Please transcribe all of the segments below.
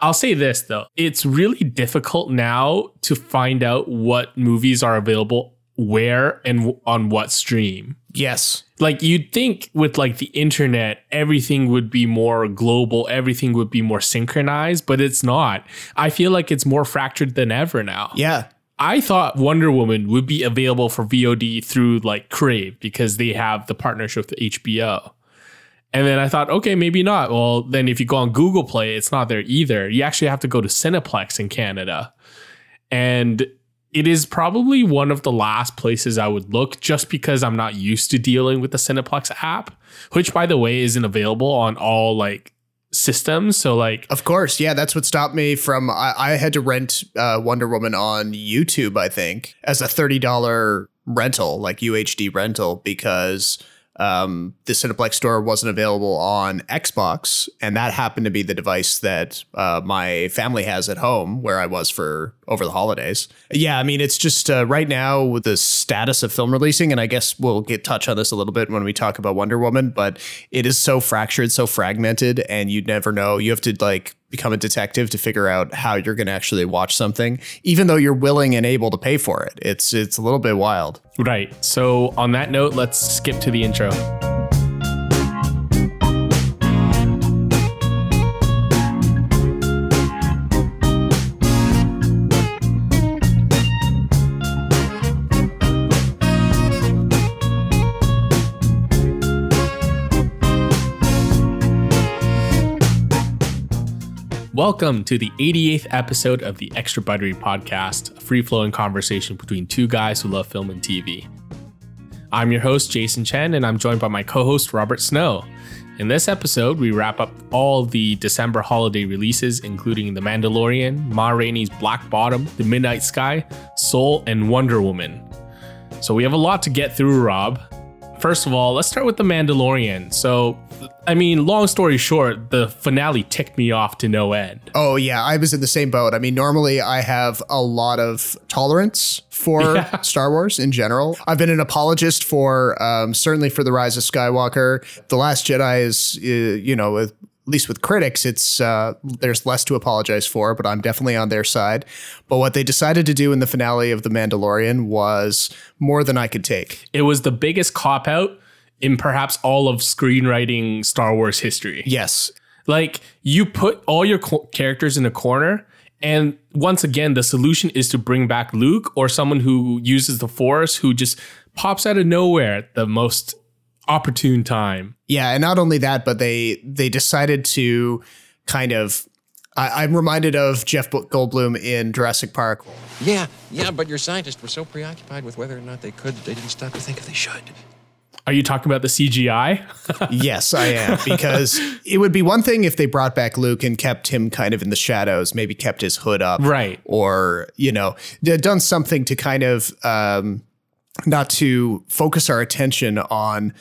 I'll say this though. It's really difficult now to find out what movies are available where and on what stream. Yes. Like you'd think with like the internet, everything would be more global, everything would be more synchronized, but it's not. I feel like it's more fractured than ever now. Yeah. I thought Wonder Woman would be available for VOD through like Crave because they have the partnership with HBO. And then I thought, okay, maybe not. Well, then if you go on Google Play, it's not there either. You actually have to go to Cineplex in Canada. And it is probably one of the last places I would look just because I'm not used to dealing with the Cineplex app, which by the way isn't available on all like systems. So like Of course, yeah, that's what stopped me from. I, I had to rent uh, Wonder Woman on YouTube, I think, as a thirty dollar rental, like UHD rental, because um, the Cineplex store wasn't available on Xbox, and that happened to be the device that uh, my family has at home, where I was for over the holidays. Yeah, I mean, it's just uh, right now with the status of film releasing, and I guess we'll get touch on this a little bit when we talk about Wonder Woman, but it is so fractured, so fragmented, and you never know. You have to like become a detective to figure out how you're going to actually watch something, even though you're willing and able to pay for it. It's it's a little bit wild. Right. So on that note, let's skip to the intro. Welcome to the 88th episode of the Extra Buttery Podcast, a free flowing conversation between two guys who love film and TV. I'm your host, Jason Chen, and I'm joined by my co host, Robert Snow. In this episode, we wrap up all the December holiday releases, including The Mandalorian, Ma Rainey's Black Bottom, The Midnight Sky, Soul, and Wonder Woman. So we have a lot to get through, Rob. First of all, let's start with The Mandalorian. So, I mean, long story short, the finale ticked me off to no end. Oh yeah, I was in the same boat. I mean, normally I have a lot of tolerance for Yeah. Star Wars in general. I've been an apologist for um, certainly for the Rise of Skywalker. The Last Jedi is, uh, you know, with, at least with critics, it's uh, there's less to apologize for, but I'm definitely on their side. But what they decided to do in the finale of The Mandalorian was more than I could take. It was the biggest cop out in perhaps all of screenwriting Star Wars history. Yes, Like you put all your co- characters in a corner, and once again, the solution is to bring back Luke or someone who uses the Force who just pops out of nowhere at the most opportune time. Yeah, and not only that, but they they decided to kind of. I, I'm reminded of Jeff Goldblum in Jurassic Park. Yeah, yeah, but your scientists were so preoccupied with whether or not they could that they didn't stop to think if they should. Are you talking about the CGI? yes, I am because it would be one thing if they brought back Luke and kept him kind of in the shadows, maybe kept his hood up, Right. Or you know, done something to kind of um, not to focus our attention on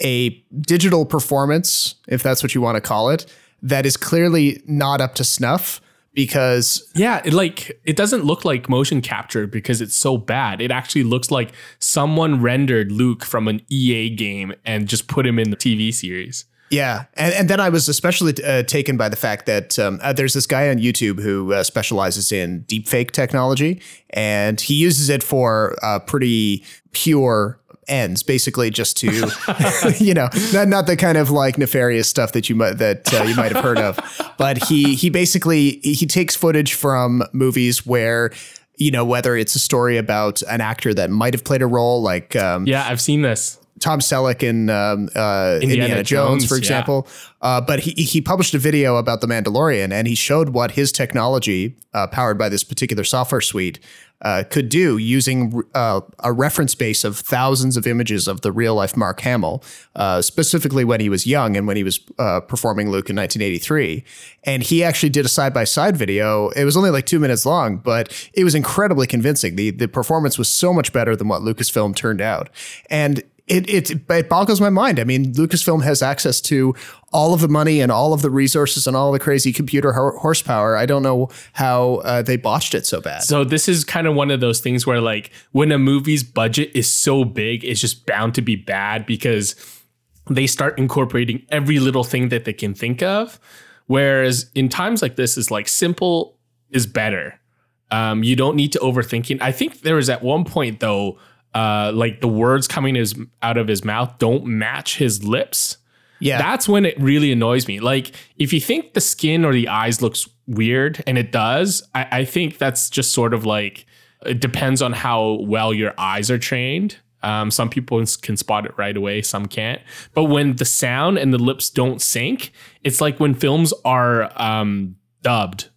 a digital performance, if that's what you want to call it, that is clearly not up to snuff because Yeah, it like it doesn't look like motion capture because it's so bad. It actually looks like someone rendered Luke from an EA game and just put him in the TV series. Yeah, and, and then I was especially uh, taken by the fact that um, uh, there's this guy on YouTube who uh, specializes in deepfake technology, and he uses it for uh, pretty pure ends, basically just to, you know, not not the kind of like nefarious stuff that you might that uh, you might have heard of, but he he basically he takes footage from movies where. You know, whether it's a story about an actor that might have played a role, like um, Yeah, I've seen this. Tom Selleck in um, uh, Indiana, Jones, Jones, for yeah. example. Uh, but he he published a video about the Mandalorian, and he showed what his technology, uh, powered by this particular software suite, uh, could do using uh, a reference base of thousands of images of the real life Mark Hamill, uh, specifically when he was young and when he was uh, performing Luke in 1983. And he actually did a side by side video. It was only like two minutes long, but it was incredibly convincing. the The performance was so much better than what Lucasfilm turned out, and it, it it boggles my mind. I mean, Lucasfilm has access to all of the money and all of the resources and all the crazy computer hor- horsepower. I don't know how uh, they botched it so bad. So this is kind of one of those things where like when a movie's budget is so big, it's just bound to be bad because they start incorporating every little thing that they can think of. Whereas in times like this, is like simple is better. Um, you don't need to overthink it. I think there was at one point though, uh, like the words coming his out of his mouth don't match his lips. Yeah. That's when it really annoys me. Like if you think the skin or the eyes looks weird, and it does, I, I think that's just sort of like it depends on how well your eyes are trained. Um, some people can spot it right away, some can't. But when the sound and the lips don't sync, it's like when films are um, dubbed.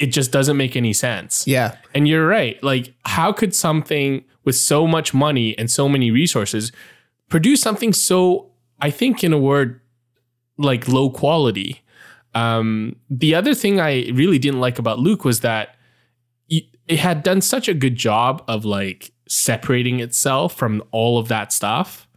It just doesn't make any sense. yeah. And you're right. Like, how could something with so much money and so many resources produce something so, I think, in a word, like low quality? Um, the other thing I really didn't like about Luke was that it had done such a good job of like separating itself from all of that stuff.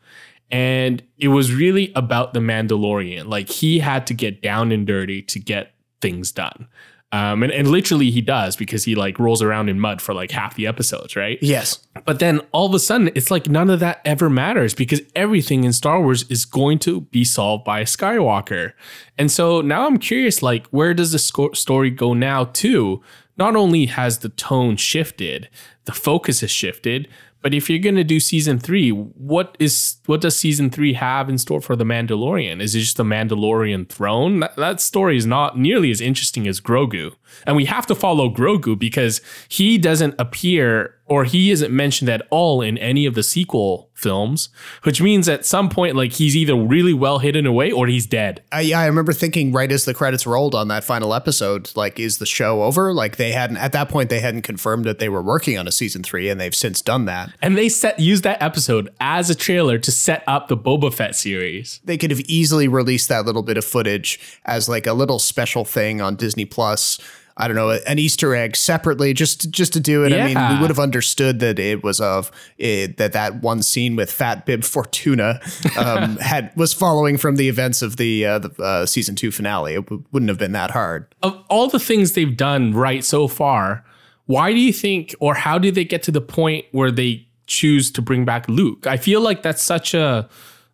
And it was really about the Mandalorian. Like, he had to get down and dirty to get things done. Um, and, and literally he does because he like rolls around in mud for like half the episodes, right? Yes. But then all of a sudden, it's like none of that ever matters because everything in Star Wars is going to be solved by Skywalker. And so now I'm curious, like, where does the sco- story go now? Too, not only has the tone shifted, the focus has shifted, but if you're going to do season three, what is what does season three have in store for the Mandalorian? Is it just the Mandalorian throne? That, that story is not nearly as interesting as Grogu, and we have to follow Grogu because he doesn't appear or he isn't mentioned at all in any of the sequel films, which means at some point, like he's either really well hidden away or he's dead. I, yeah, I remember thinking right as the credits rolled on that final episode, like, is the show over? Like, they hadn't, at that point, they hadn't confirmed that they were working on a season three, and they've since done that. And they set used that episode as a trailer to set up the Boba Fett series. They could have easily released that little bit of footage as like a little special thing on Disney Plus. I don't know, an Easter egg separately, just just to do it. I mean, we would have understood that it was of it, that that one scene with Fat Bib Fortuna um, had was following from the events of the uh, the uh, season two finale. It w- wouldn't have been that hard. Of all the things they've done right so far, why do you think or how did they get to the point where they choose to bring back Luke? I feel like that's such a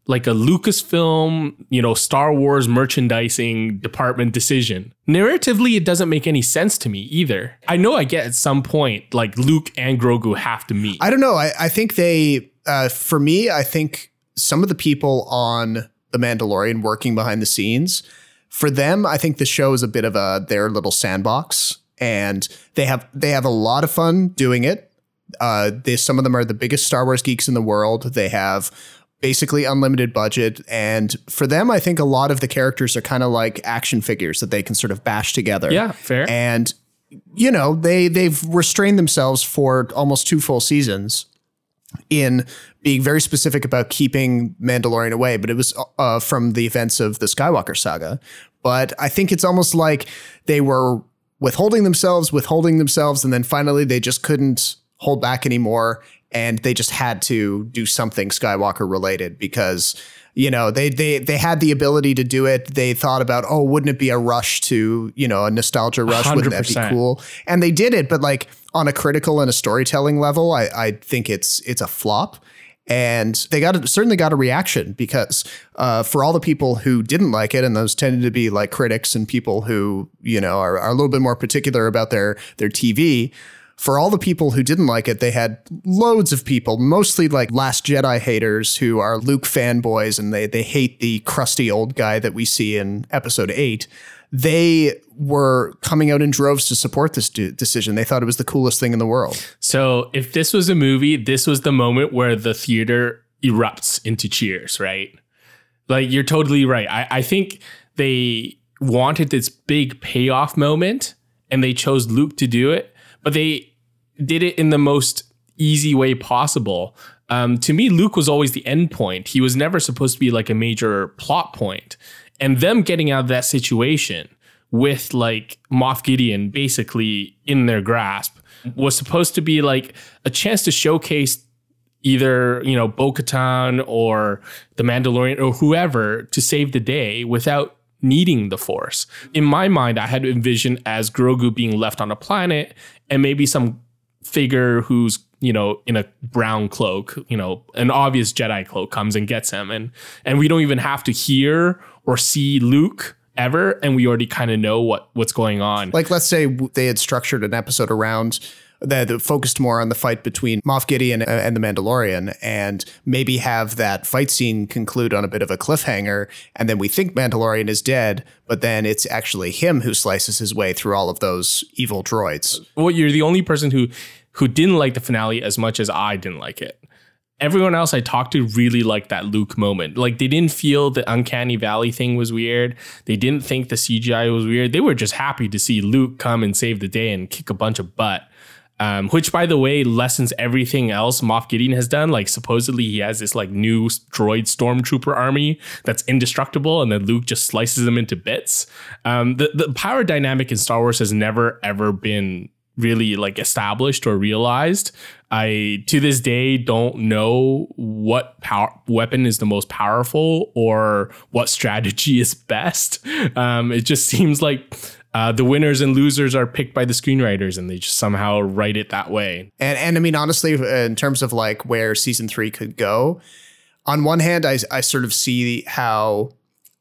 like a Lucasfilm, you know, Star Wars merchandising department decision. Narratively, it doesn't make any sense to me either. I know I get at some point like Luke and Grogu have to meet. I don't know. I, I think they, uh, for me, I think some of the people on The Mandalorian working behind the scenes, for them, I think the show is a bit of a their little sandbox, and they have they have a lot of fun doing it. Uh, they, some of them are the biggest Star Wars geeks in the world. They have basically unlimited budget, and for them, I think a lot of the characters are kind of like action figures that they can sort of bash together. yeah, fair. and you know they they've restrained themselves for almost two full seasons in being very specific about keeping Mandalorian away, but it was uh, from the events of the Skywalker saga. But I think it's almost like they were withholding themselves, withholding themselves, and then finally they just couldn't hold back anymore, and they just had to do something Skywalker related because you know they they they had the ability to do it. They thought about oh, wouldn't it be a rush to you know a nostalgia rush? Wouldn't that be cool? And they did it, but like on a critical and a storytelling level, I, I think it's it's a flop. And they got a, certainly got a reaction because uh, for all the people who didn't like it, and those tended to be like critics and people who you know are, are a little bit more particular about their their TV. For all the people who didn't like it, they had loads of people, mostly like Last Jedi haters who are Luke fanboys and they they hate the crusty old guy that we see in Episode Eight they were coming out in droves to support this de- decision. They thought it was the coolest thing in the world. So if this was a movie, this was the moment where the theater erupts into cheers, right? Like you're totally right. I, I think they wanted this big payoff moment and they chose Luke to do it, but they did it in the most easy way possible. Um, to me, Luke was always the end point. He was never supposed to be like a major plot point. And them getting out of that situation with like Moff Gideon basically in their grasp was supposed to be like a chance to showcase either, you know, Bo Katan or the Mandalorian or whoever to save the day without needing the Force. In my mind, I had envisioned as Grogu being left on a planet and maybe some figure who's you know in a brown cloak you know an obvious jedi cloak comes and gets him and and we don't even have to hear or see luke ever, and we already kind of know what what's going on. Like, let's say they had structured an episode around that focused more on the fight between Moff Gideon and, and the Mandalorian, and maybe have that fight scene conclude on a bit of a cliffhanger, and then we think Mandalorian is dead, but then it's actually him who slices his way through all of those evil droids. well, you're the only person who who didn't like the finale as much as I didn't like it. Everyone else I talked to really liked that Luke moment. Like they didn't feel the uncanny valley thing was weird. They didn't think the CGI was weird. They were just happy to see Luke come and save the day and kick a bunch of butt. Um, which, by the way, lessens everything else Moff Gideon has done. Like, supposedly he has this like new droid stormtrooper army that's indestructible, and then Luke just slices them into bits. Um, the the power dynamic in Star Wars has never ever been really like established or realized. I to this day don't know what power weapon is the most powerful or what strategy is best. Um, it just seems like uh, the winners and losers are picked by the screenwriters, and they just somehow write it that way. And and I mean honestly, in terms of like where season three could go, on one hand, I I sort of see how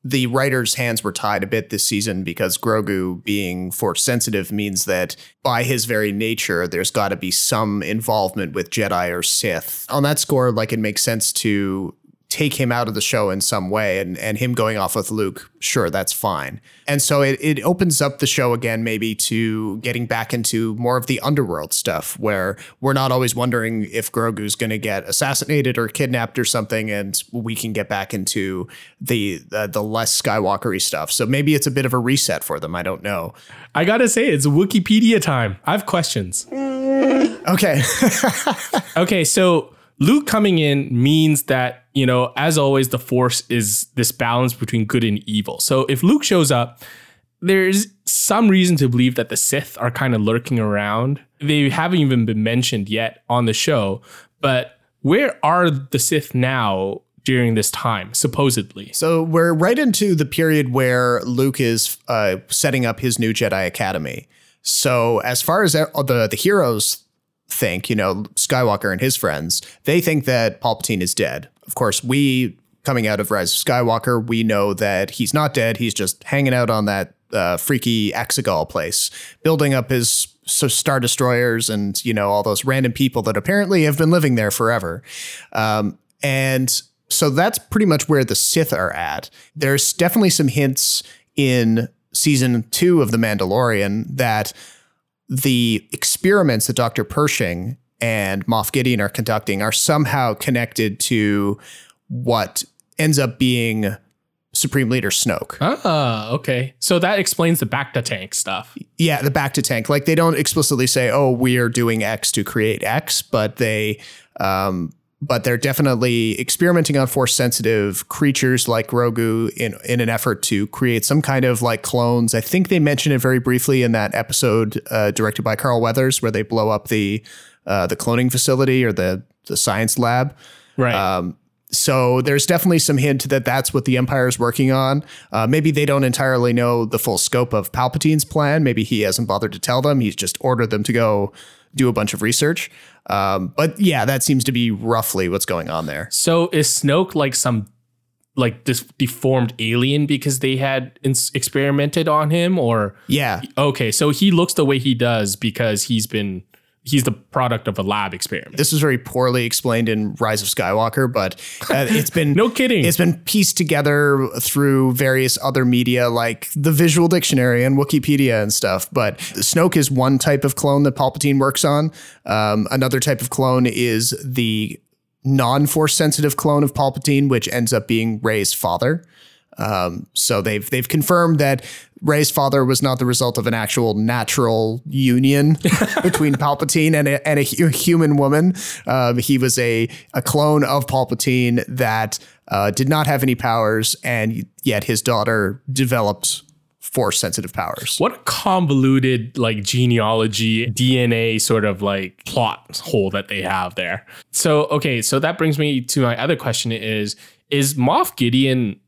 the writers' hands were tied a bit this season because Grogu being force sensitive means that by his very nature, there's got to be some involvement with Jedi or Sith. On that score, like it makes sense to take him out of the show in some way and, and him going off with Luke, sure, that's fine. And so it, it opens up the show again, maybe to getting back into more of the underworld stuff where we're not always wondering if Grogu's going to get assassinated or kidnapped or something. And we can get back into the, uh, the less Skywalkery stuff. So maybe it's a bit of a reset for them. I don't know. I gotta say, it's Wookiepedia time. I have questions. Okay. Okay, so Luke coming in means that, you know, as always, the Force is this balance between good and evil. So if Luke shows up, there's some reason to believe that the Sith are kind of lurking around. They haven't even been mentioned yet on the show, but where are the Sith now during this time, supposedly? So we're right into the period where Luke is uh, setting up his new Jedi Academy. So as far as the the heroes think, you know, Skywalker and his friends, they think that Palpatine is dead. Of course, we coming out of Rise of Skywalker, we know that he's not dead. He's just hanging out on that uh, freaky Exegol place, building up his so star destroyers and you know all those random people that apparently have been living there forever. Um, and so that's pretty much where the Sith are at. There's definitely some hints in season two of The Mandalorian that the experiments that Dr. Pershing and Moff Gideon are conducting are somehow connected to what ends up being Supreme Leader Snoke. Ah, okay. So that explains the Bacta tank stuff. Yeah, the Bacta tank. Like they don't explicitly say, "Oh, we are doing X to create X," but they um but they're definitely experimenting on force sensitive creatures like Grogu in in an effort to create some kind of like clones. I think they mentioned it very briefly in that episode uh, directed by Carl Weathers where they blow up the uh, the cloning facility or the the science lab. Right. Um, so there's definitely some hint that that's what the Empire is working on. Uh, maybe they don't entirely know the full scope of Palpatine's plan. Maybe he hasn't bothered to tell them. He's just ordered them to go do a bunch of research. Um, but yeah, that seems to be roughly what's going on there. So is Snoke like some like this deformed alien because they had ins- experimented on him or Yeah, okay, so he looks the way he does because he's been he's the product of a lab experiment. this was very poorly explained in Rise of Skywalker, but uh, it's been No kidding. It's been pieced together through various other media like the Visual Dictionary and Wookiepedia and stuff. But Snoke is one type of clone that Palpatine works on. Um, another type of clone is the non-force sensitive clone of Palpatine, which ends up being Rey's father. Um, so they've they've confirmed that Rey's father was not the result of an actual natural union between Palpatine and a, and a hu- human woman. Um, he was a a clone of Palpatine that uh, did not have any powers, and yet his daughter developed force sensitive powers. what a convoluted like genealogy DNA sort of like plot hole that they have there. So okay, so that brings me to my other question is is Moff Gideon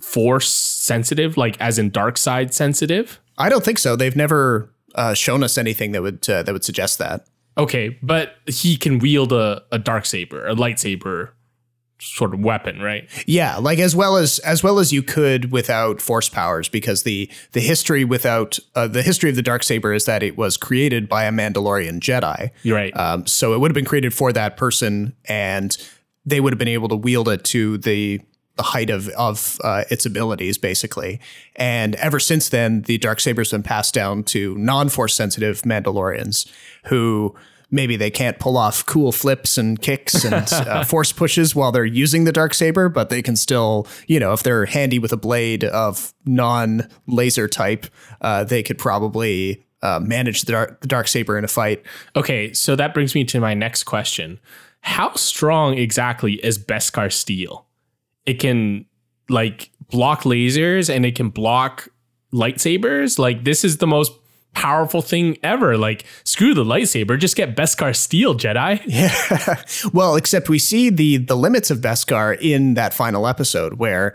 force sensitive like as in dark side sensitive? I don't think so. They've never uh, shown us anything that would uh, that would suggest that. Okay, but he can wield a, a dark saber, a lightsaber sort of weapon, right? Yeah, like as well as as well as you could without force powers, because the the history without uh, the history of the dark saber is that it was created by a Mandalorian Jedi. You're right. Um, so it would have been created for that person, and they would have been able to wield it to the the height of of uh, its abilities, basically. And ever since then, the dark saber's been passed down to non force sensitive Mandalorians who maybe they can't pull off cool flips and kicks and uh, force pushes while they're using the dark saber, but they can still, you know, if they're handy with a blade of non laser type, uh, they could probably uh, manage the dark, the dark saber in a fight. Okay, so that brings me to my next question. How strong exactly is Beskar steel? It can like block lasers and it can block lightsabers. Like this is the most powerful thing ever. Like screw the lightsaber, just get Beskar steel, Jedi. Yeah. well, except we see the the limits of Beskar in that final episode where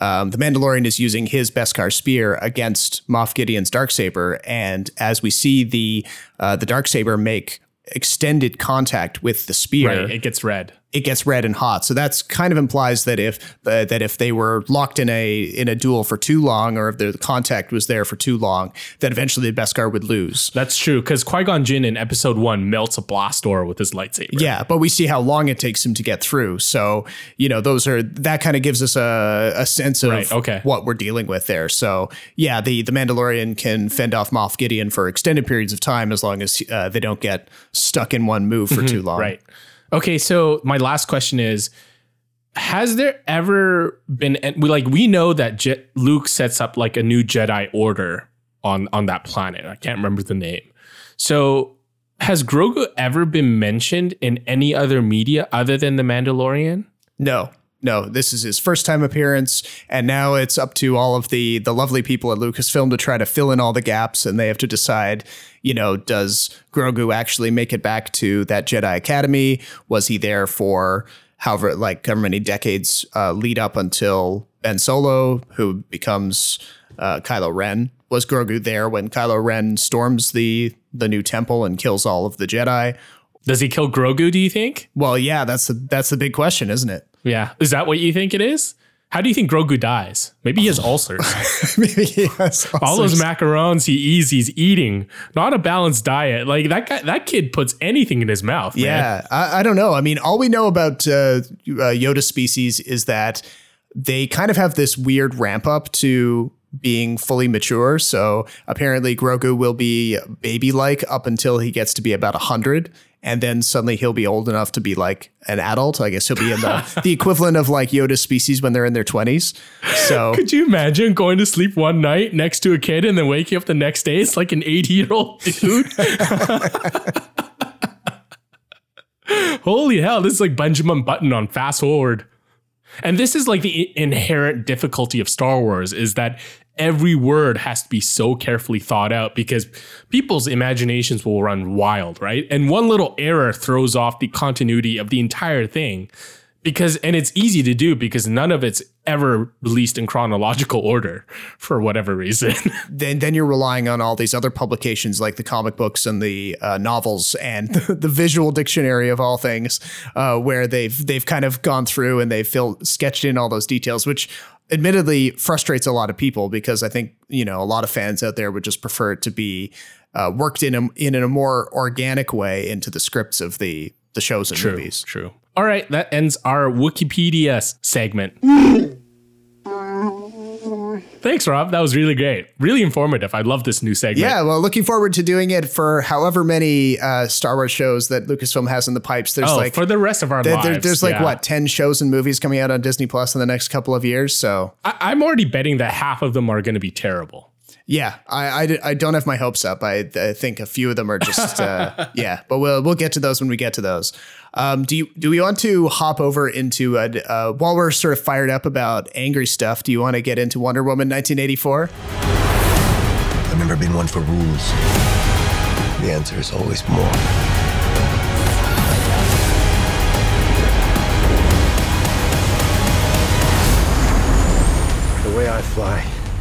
um, the Mandalorian is using his Beskar spear against Moff Gideon's dark saber, and as we see the uh, the dark saber make extended contact with the spear, Right, it gets red. It gets red and hot. So that's kind of implies that if uh, that if they were locked in a in a duel for too long, or if the contact was there for too long, that eventually the Beskar would lose. That's true because Qui Gon Jinn in Episode One melts a blast door with his lightsaber. Yeah, but we see how long it takes him to get through. So you know, those are that kind of gives us a, a sense of Right, okay. what we're dealing with there. So yeah, the the Mandalorian can fend off Moff Gideon for extended periods of time as long as uh, they don't get stuck in one move for too long. Mm-hmm. Right. Okay, so my last question is has there ever been like we know that Je- Luke sets up like a new Jedi order on on that planet. I can't remember the name. So has Grogu ever been mentioned in any other media other than The Mandalorian? No, no, this is his first time appearance, and now it's up to all of the the lovely people at Lucasfilm to try to fill in all the gaps, and they have to decide, you know, does Grogu actually make it back to that Jedi Academy? Was he there for however, like however many decades uh, lead up until Ben Solo, who becomes uh, Kylo Ren? Was Grogu there when Kylo Ren storms the the new temple and kills all of the Jedi? Does he kill Grogu, do you think? Well, yeah, that's the that's the big question, isn't it? Yeah. Is that what you think it is? How do you think Grogu dies? Maybe he has ulcers. Maybe he has All those macarons he eats, he's eating. Not a balanced diet. Like that guy, that kid puts anything in his mouth. Yeah, I, I don't know. I mean, all we know about uh, uh, Yoda species is that they kind of have this weird ramp up to being fully mature. So apparently, Grogu will be baby like up until he gets to be about 100. And then suddenly he'll be old enough to be like an adult. I guess he'll be in the, the equivalent of like Yoda species when they're in their 20s. So Could you imagine going to sleep one night next to a kid and then waking up the next day? It's like an 80 year old dude. Holy hell, this is like Benjamin Button on fast forward. And this is like the inherent difficulty of Star Wars is that every word has to be so carefully thought out because people's imaginations will run wild, right? And one little error throws off the continuity of the entire thing. Because and it's easy to do because none of it's ever released in chronological order for whatever reason. then then you're relying on all these other publications like the comic books and the uh, novels and the, visual dictionary of all things, uh, where they've they've kind of gone through and they've filled, sketched in all those details, which admittedly frustrates a lot of people because I think you know a lot of fans out there would just prefer it to be uh, worked in a, in a more organic way into the scripts of the the shows and true, movies. True. All right, that ends our Wookiepedia segment. Thanks, Rob. That was really great. Really informative. I love this new segment. Yeah, well, looking forward to doing it for however many uh, Star Wars shows that Lucasfilm has in the pipes. There's oh, like for the rest of our there- lives. there- there's like yeah. what ten shows and movies coming out on Disney Plus in the next couple of years. So I, I'm already betting that half of them are going to be terrible. Yeah, I, I, I don't have my hopes up. I, I think a few of them are just uh, yeah, but we'll we'll get to those when we get to those. Um, do you do we want to hop over into uh, uh, while we're sort of fired up about angry stuff? Do you want to get into Wonder Woman 1984? I've never been one for rules. The answer is always more.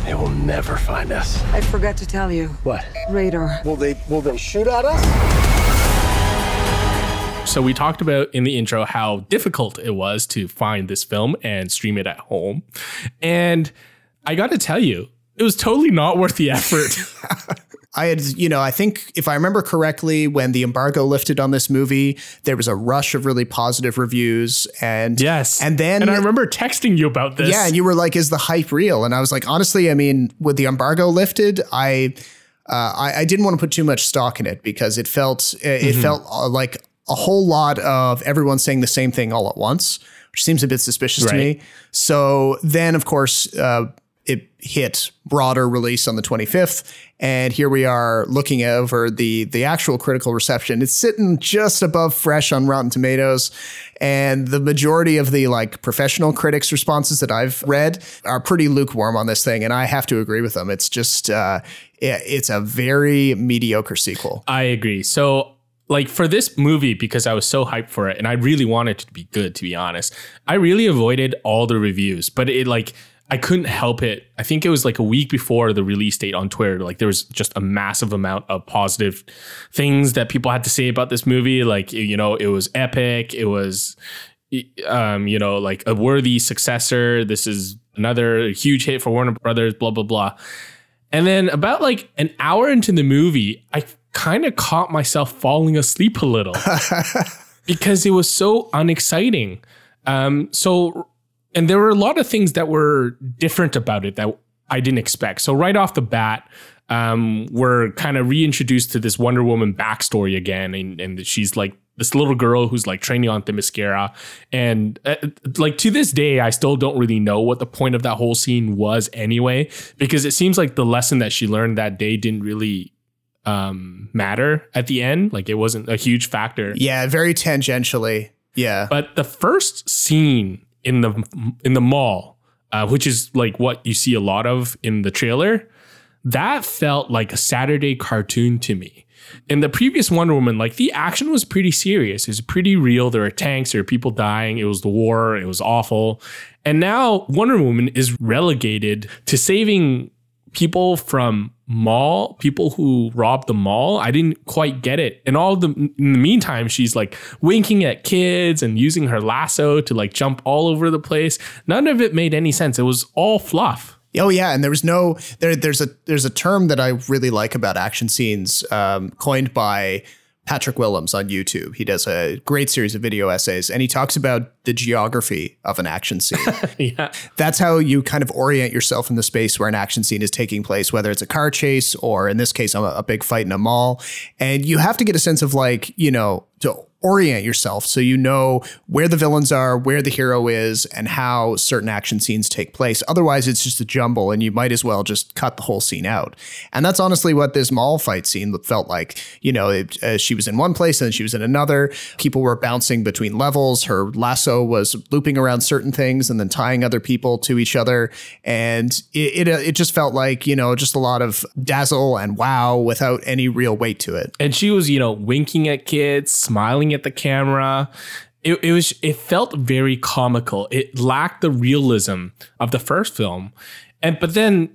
They will never find us. I forgot to tell you. What? Radar. Will they will they shoot at us? So we talked about in the intro how difficult it was to find this film and stream it at home. And I got to tell you, it was totally not worth the effort. I had, you know, I think if I remember correctly, when the embargo lifted on this movie, there was a rush of really positive reviews, and yes, and then and I remember texting you about this. Yeah, and you were like, "Is the hype real?" And I was like, honestly, I mean, with the embargo lifted, I, uh, I, I, didn't want to put too much stock in it because it felt it mm-hmm. felt uh, like a whole lot of everyone saying the same thing all at once, which seems a bit suspicious right. to me. So then, of course. Uh, hit broader release on the 25th and here we are looking over the the actual critical reception. It's sitting just above fresh on rotten tomatoes and the majority of the like professional critics responses that i've read are pretty lukewarm on this thing and i have to agree with them. It's just uh, it's a very mediocre sequel. I agree. So like for this movie because I was so hyped for it and I really wanted it to be good to be honest. I really avoided all the reviews, but it like I couldn't help it. I think it was like a week before the release date on Twitter. Like there was just a massive amount of positive things that people had to say about this movie. Like, you know, it was epic. It was, um, you know, like a worthy successor. This is another huge hit for Warner Brothers, blah, blah, blah. And then about like an hour into the movie, I kind of caught myself falling asleep a little because it was so unexciting. Um, so and there were a lot of things that were different about it that I didn't expect. So right off the bat, um, we're kind of reintroduced to this Wonder Woman backstory again, and, and she's like this little girl who's like training on Themyscira, and uh, like to this day, I still don't really know what the point of that whole scene was anyway, because it seems like the lesson that she learned that day didn't really um, matter at the end. Like it wasn't a huge factor. Yeah, very tangentially. Yeah, but the first scene in the in the mall, uh, which is like what you see a lot of in the trailer, that felt like a Saturday cartoon to me. In the previous Wonder Woman, like the action was pretty serious. It was pretty real. There were tanks, there were people dying. It was the war. It was awful. And now Wonder Woman is relegated to saving people from mall, people who robbed the mall. I didn't quite get it. And all the in the meantime, she's like winking at kids and using her lasso to like jump all over the place. None of it made any sense. It was all fluff. Oh yeah, and there was no there. There's a there's a term that I really like about action scenes, um, coined by Patrick Willems on YouTube. He does a great series of video essays and he talks about the geography of an action scene. yeah. That's how you kind of orient yourself in the space where an action scene is taking place, whether it's a car chase or in this case, a, a big fight in a mall. And you have to get a sense of like, you know, to orient yourself so you know where the villains are, where the hero is, and how certain action scenes take place. Otherwise, it's just a jumble, and you might as well just cut the whole scene out. And that's honestly what this mall fight scene felt like. You know, it, uh, she was in one place and then she was in another. People were bouncing between levels. Her lasso was looping around certain things and then tying other people to each other. And it, it, uh, it just felt like, you know, just a lot of dazzle and wow without any real weight to it. And she was, you know, winking at kids, smiling at the camera. It, it was it felt very comical. It lacked the realism of the first film. And but then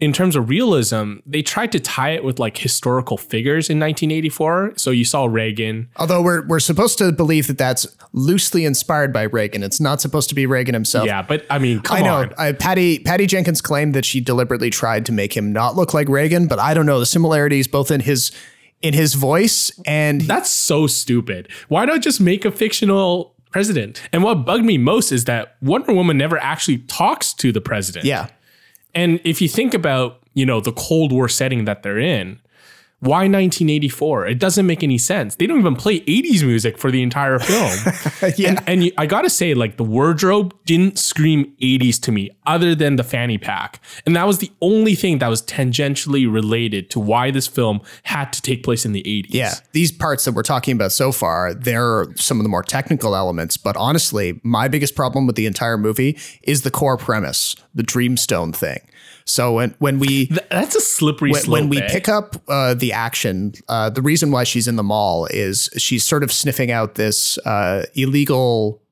in terms of realism, they tried to tie it with like historical figures in 1984. So you saw Reagan. Although we're we're supposed to believe that that's loosely inspired by Reagan. It's not supposed to be Reagan himself. Yeah, but I mean, I know. I, Patty Patty Jenkins claimed that she deliberately tried to make him not look like Reagan, but I don't know the similarities both in his in his voice and that's so stupid. Why not just make a fictional president? And what bugged me most is that Wonder Woman never actually talks to the president. Yeah. And if you think about, you know, the Cold War setting that they're in, why 1984? It doesn't make any sense. They don't even play 80s music for the entire film. yeah. And, and you, I gotta say, like, the wardrobe didn't scream 80s to me, other than the fanny pack. And that was the only thing that was tangentially related to why this film had to take place in the 80s. Yeah. These parts that we're talking about so far, they're some of the more technical elements. But honestly, my biggest problem with the entire movie is the core premise, the Dreamstone thing. So when when we that's a slippery when, slope. When we eh? pick up uh, the action, uh, the reason why she's in the mall is she's sort of sniffing out this uh, illegal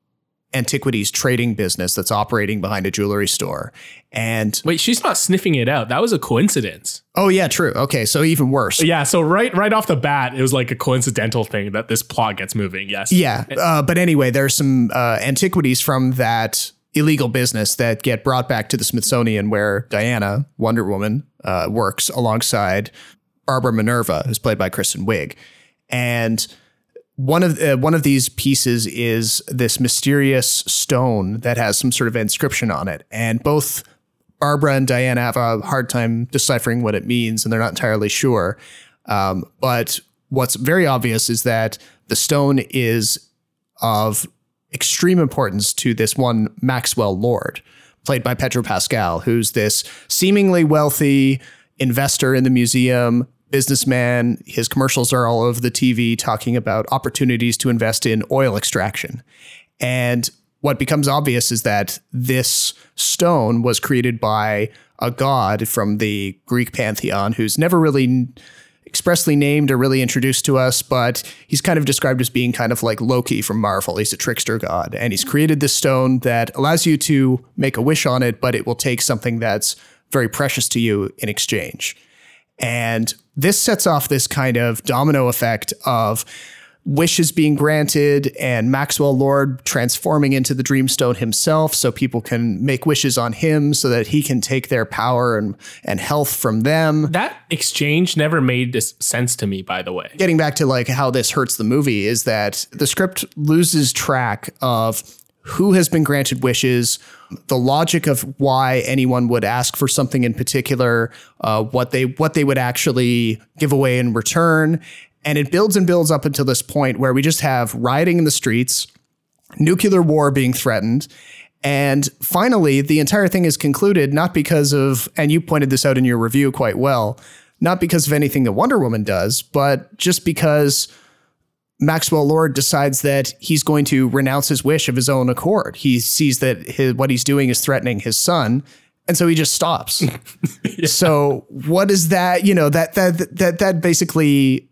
antiquities trading business that's operating behind a jewelry store. And Wait, she's not sniffing it out. That was a coincidence. oh yeah, true. Okay, so even worse. Yeah, so right right off the bat, it was like a coincidental thing that this plot gets moving. Yes. Yeah, uh, but anyway, there's some uh, antiquities from that illegal business that get brought back to the Smithsonian, where Diana, Wonder Woman, uh, works alongside Barbara Minerva, who's played by Kristen Wiig, and one of uh, one of these pieces is this mysterious stone that has some sort of inscription on it, and both Barbara and Diana have a hard time deciphering what it means, and they're not entirely sure. Um, but what's very obvious is that the stone is of extreme importance to this one Maxwell Lord, played by Pedro Pascal, who's this seemingly wealthy investor in the museum, businessman. His commercials are all over the TV talking about opportunities to invest in oil extraction. And what becomes obvious is that this stone was created by a god from the Greek pantheon who's never really expressly named or really introduced to us, but he's kind of described as being kind of like Loki from Marvel. He's a trickster god, and he's created this stone that allows you to make a wish on it, but it will take something that's very precious to you in exchange. And this sets off this kind of domino effect of wishes being granted and Maxwell Lord transforming into the Dreamstone himself so people can make wishes on him so that he can take their power and, and health from them. That exchange never made this sense to me, by the way. Getting back to like how this hurts the movie is that the script loses track of who has been granted wishes, the logic of why anyone would ask for something in particular, uh, what they what they would actually give away in return, and it builds and builds up until this point where we just have rioting in the streets, nuclear war being threatened. And finally, the entire thing is concluded not because of, and you pointed this out in your review quite well, not because of anything that Wonder Woman does, but just because Maxwell Lord decides that he's going to renounce his wish of his own accord. He sees that his, what he's doing is threatening his son, and so he just stops. So what is that? You know that that that that basically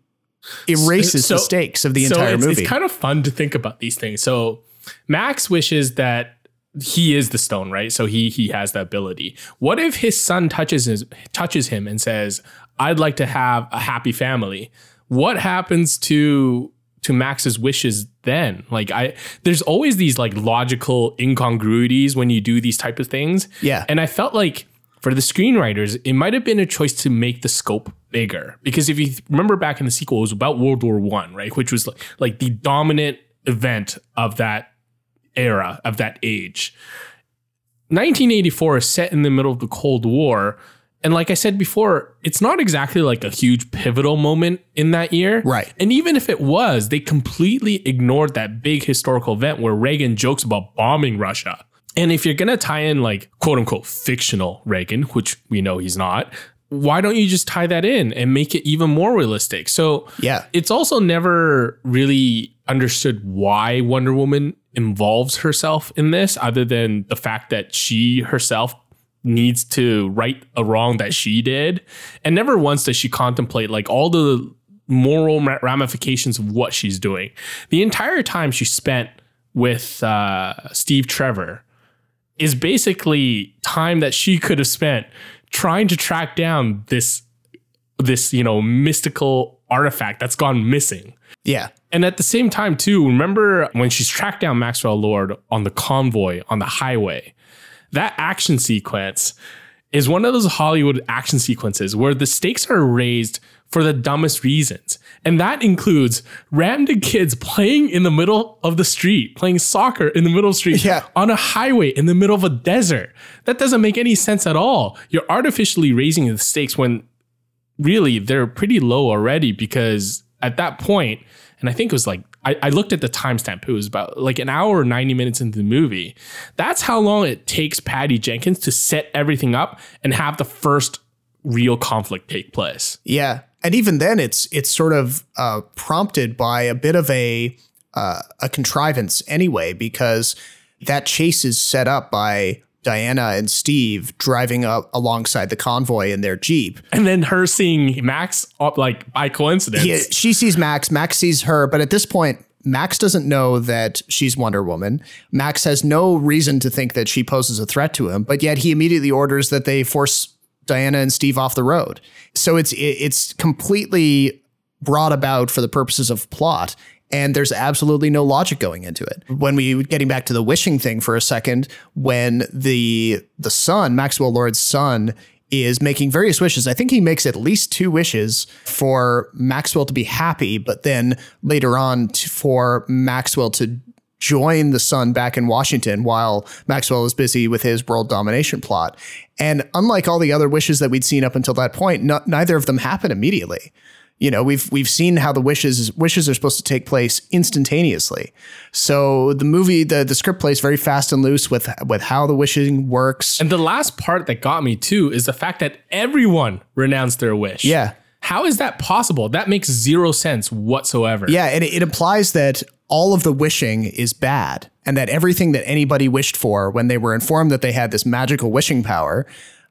erases So- the stakes of the so entire it's, movie. It's kind of fun to think about these things. So Max wishes that he is the stone, right? So he he has the ability. What if his son touches his touches him and says, "I'd like to have a happy family." What happens to to Max's wishes then? Like I there's always these like logical incongruities when you do these type of things. Yeah. And I felt like for the screenwriters, it might have been a choice to make the scope bigger. Because if you remember back in the sequel, it was about World War One, right? Which was like, like the dominant event of that era, of that age. 1984 is set in the middle of the Cold War. And like I said before, it's not exactly like a huge pivotal moment in that year. Right. And even if it was, they completely ignored that big historical event where Reagan jokes about bombing Russia. And if you're going to tie in like quote unquote fictional Reagan, which we know he's not, why don't you just tie that in and make it even more realistic? So Yeah. it's also never really understood why Wonder Woman involves herself in this, other than the fact that she herself needs to right a wrong that she did. And never once does she contemplate like all the moral ramifications of what she's doing. The entire time she spent with uh, Steve Trevor is basically time that she could have spent trying to track down this this you know mystical artifact that's gone missing. yeah. And at the same time, too, remember when she's tracked down Maxwell Lord on the convoy on the highway? That action sequence is one of those Hollywood action sequences where the stakes are raised for the dumbest reasons. And that includes random kids playing in the middle of the street, playing soccer in the middle of the street Yeah. on a highway in the middle of a desert. That doesn't make any sense at all. You're artificially raising the stakes when really they're pretty low already because at that point, and I think it was like I, I looked at the timestamp. It was about like an hour or 90 minutes into the movie. That's how long it takes Patty Jenkins to set everything up and have the first real conflict take place. Yeah, and even then, it's it's sort of uh, prompted by a bit of a uh, a contrivance anyway, because that chase is set up by Diana and Steve driving up alongside the convoy in their jeep. And then her seeing Max up like by coincidence. He, she sees Max, Max sees her, but at this point, Max doesn't know that she's Wonder Woman. Max has no reason to think that she poses a threat to him, but yet he immediately orders that they force Diana and Steve off the road. So it's it's completely brought about for the purposes of plot and there's absolutely no logic going into it. When we getting back to the wishing thing for a second, when the the son, Maxwell Lord's son, is making various wishes. I think he makes at least two wishes for Maxwell to be happy, but then later on to, for Maxwell to join the Sun back in Washington while Maxwell is busy with his world domination plot. And unlike all the other wishes that we'd seen up until that point, neither of them happen immediately. You know, we've we've seen how the wishes wishes are supposed to take place instantaneously. So the movie, the the script plays very fast and loose with with how the wishing works. And the last part that got me too is the fact that everyone renounced their wish. Yeah. How is that possible? That makes zero sense whatsoever. Yeah, and it, it implies that all of the wishing is bad and that everything that anybody wished for when they were informed that they had this magical wishing power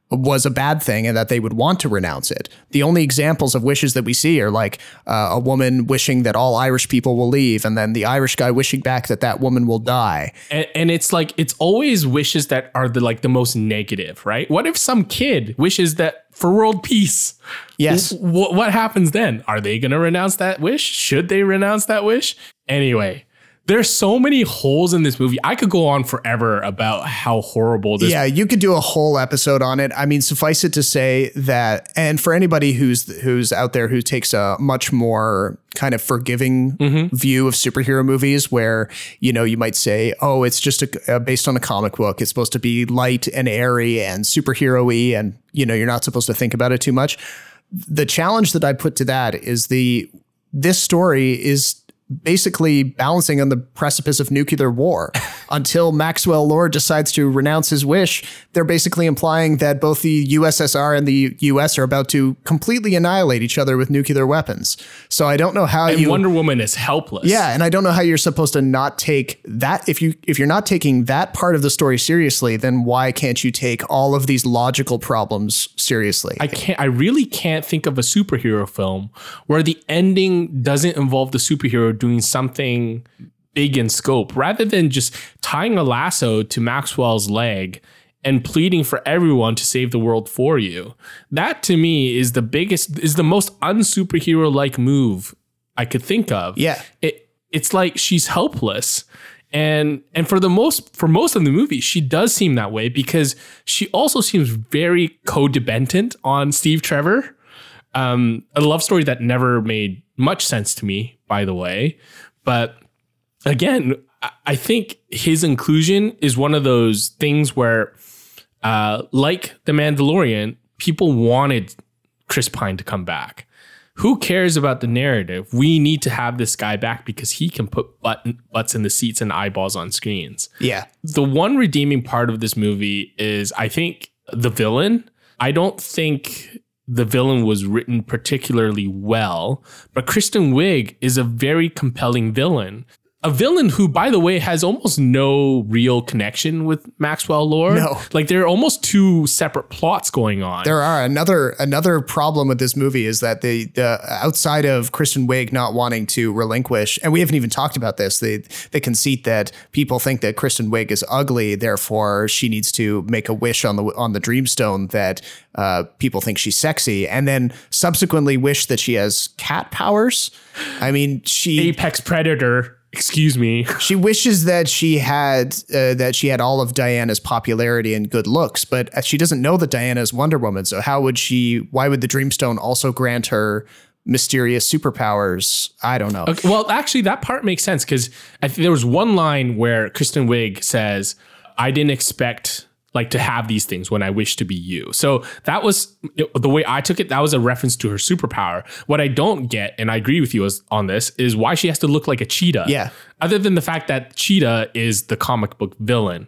was a bad thing and that they would want to renounce it. The only examples of wishes that we see are like uh, a woman wishing that all Irish people will leave, and then the Irish guy wishing back that that woman will die. And, and it's like it's always wishes that are the like the most negative, right? What if some kid wishes that for world peace? Yes. W- what happens then? Are they going to renounce that wish? Should they renounce that wish? Anyway, there's so many holes in this movie. I could go on forever about how horrible this. Yeah, you could do a whole episode on it. I mean, suffice it to say that, and for anybody who's who's out there who takes a much more kind of forgiving mm-hmm. view of superhero movies, where you know you might say, "Oh, it's just a, uh, based on a comic book. It's supposed to be light and airy and superhero-y, and you know you're not supposed to think about it too much." The challenge that I put to that is the this story is basically balancing on the precipice of nuclear war. Until Maxwell Lord decides to renounce his wish, they're basically implying that both the USSR and the US are about to completely annihilate each other with nuclear weapons. So I don't know how and you Wonder Woman is helpless. Yeah, and I don't know how you're supposed to not take that if you if you're not taking that part of the story seriously, then why can't you take all of these logical problems seriously? I can't I really can't think of a superhero film where the ending doesn't involve the superhero doing something big in scope rather than just tying a lasso to Maxwell's leg and pleading for everyone to save the world for you. That to me is the biggest is the most unsuperhero like move I could think of. Yeah. It it's like she's helpless. And and for the most for most of the movie, she does seem that way because she also seems very codependent on Steve Trevor. Um, a love story that never made much sense to me, by the way. But again, I think his inclusion is one of those things where, uh, like The Mandalorian, people wanted Chris Pine to come back. Who cares about the narrative? We need to have this guy back because he can put button, butts in the seats and eyeballs on screens. Yeah. The one redeeming part of this movie is, I think, the villain. I don't think the villain was written particularly well, but Kristen Wiig is a very compelling villain a villain who, by the way, has almost no real connection with Maxwell Lord. No, like there are almost two separate plots going on. There are another another problem with this movie is that the the outside of Kristen Wiig not wanting to relinquish, and we haven't even talked about this, the the conceit that people think that Kristen Wiig is ugly, therefore she needs to make a wish on the on the Dreamstone that uh, people think she's sexy, and then subsequently wish that she has cat powers. I mean, she apex predator excuse me. She wishes that she had uh, that she had all of Diana's popularity and good looks, but she doesn't know that Diana is Wonder Woman. So how would she? Why would the Dreamstone also grant her mysterious superpowers? I don't know. Okay, well, actually, that part makes sense because there was one line where Kristen Wiig says, "I didn't expect." Like to have these things when I wish to be you. So that was the way I took it. That was a reference to her superpower. What I don't get, and I agree with you on this, is why she has to look like a cheetah. Yeah. Other than the fact that Cheetah is the comic book villain.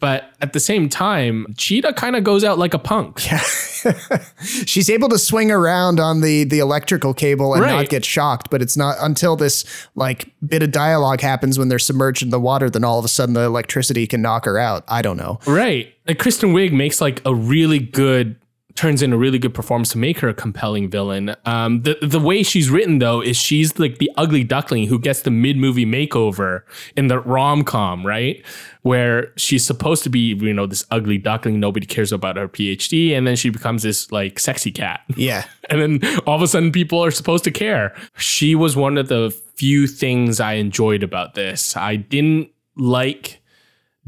But at the same time, Cheetah kind of goes out like a punk. Yeah. She's able to swing around on the the electrical cable and right. not get shocked, but it's not until this like bit of dialogue happens when they're submerged in the water, then all of a sudden the electricity can knock her out. I don't know. Right. Like Kristen Wiig makes like a really good turns in a really good performance to make her a compelling villain. Um, the the way she's written though is she's like the ugly duckling who gets the mid movie makeover in the rom com, right? Where she's supposed to be, you know, this ugly duckling. Nobody cares about her PhD, and then she becomes this like sexy cat. Yeah. and then all of a sudden people are supposed to care. She was one of the few things I enjoyed about this. I didn't like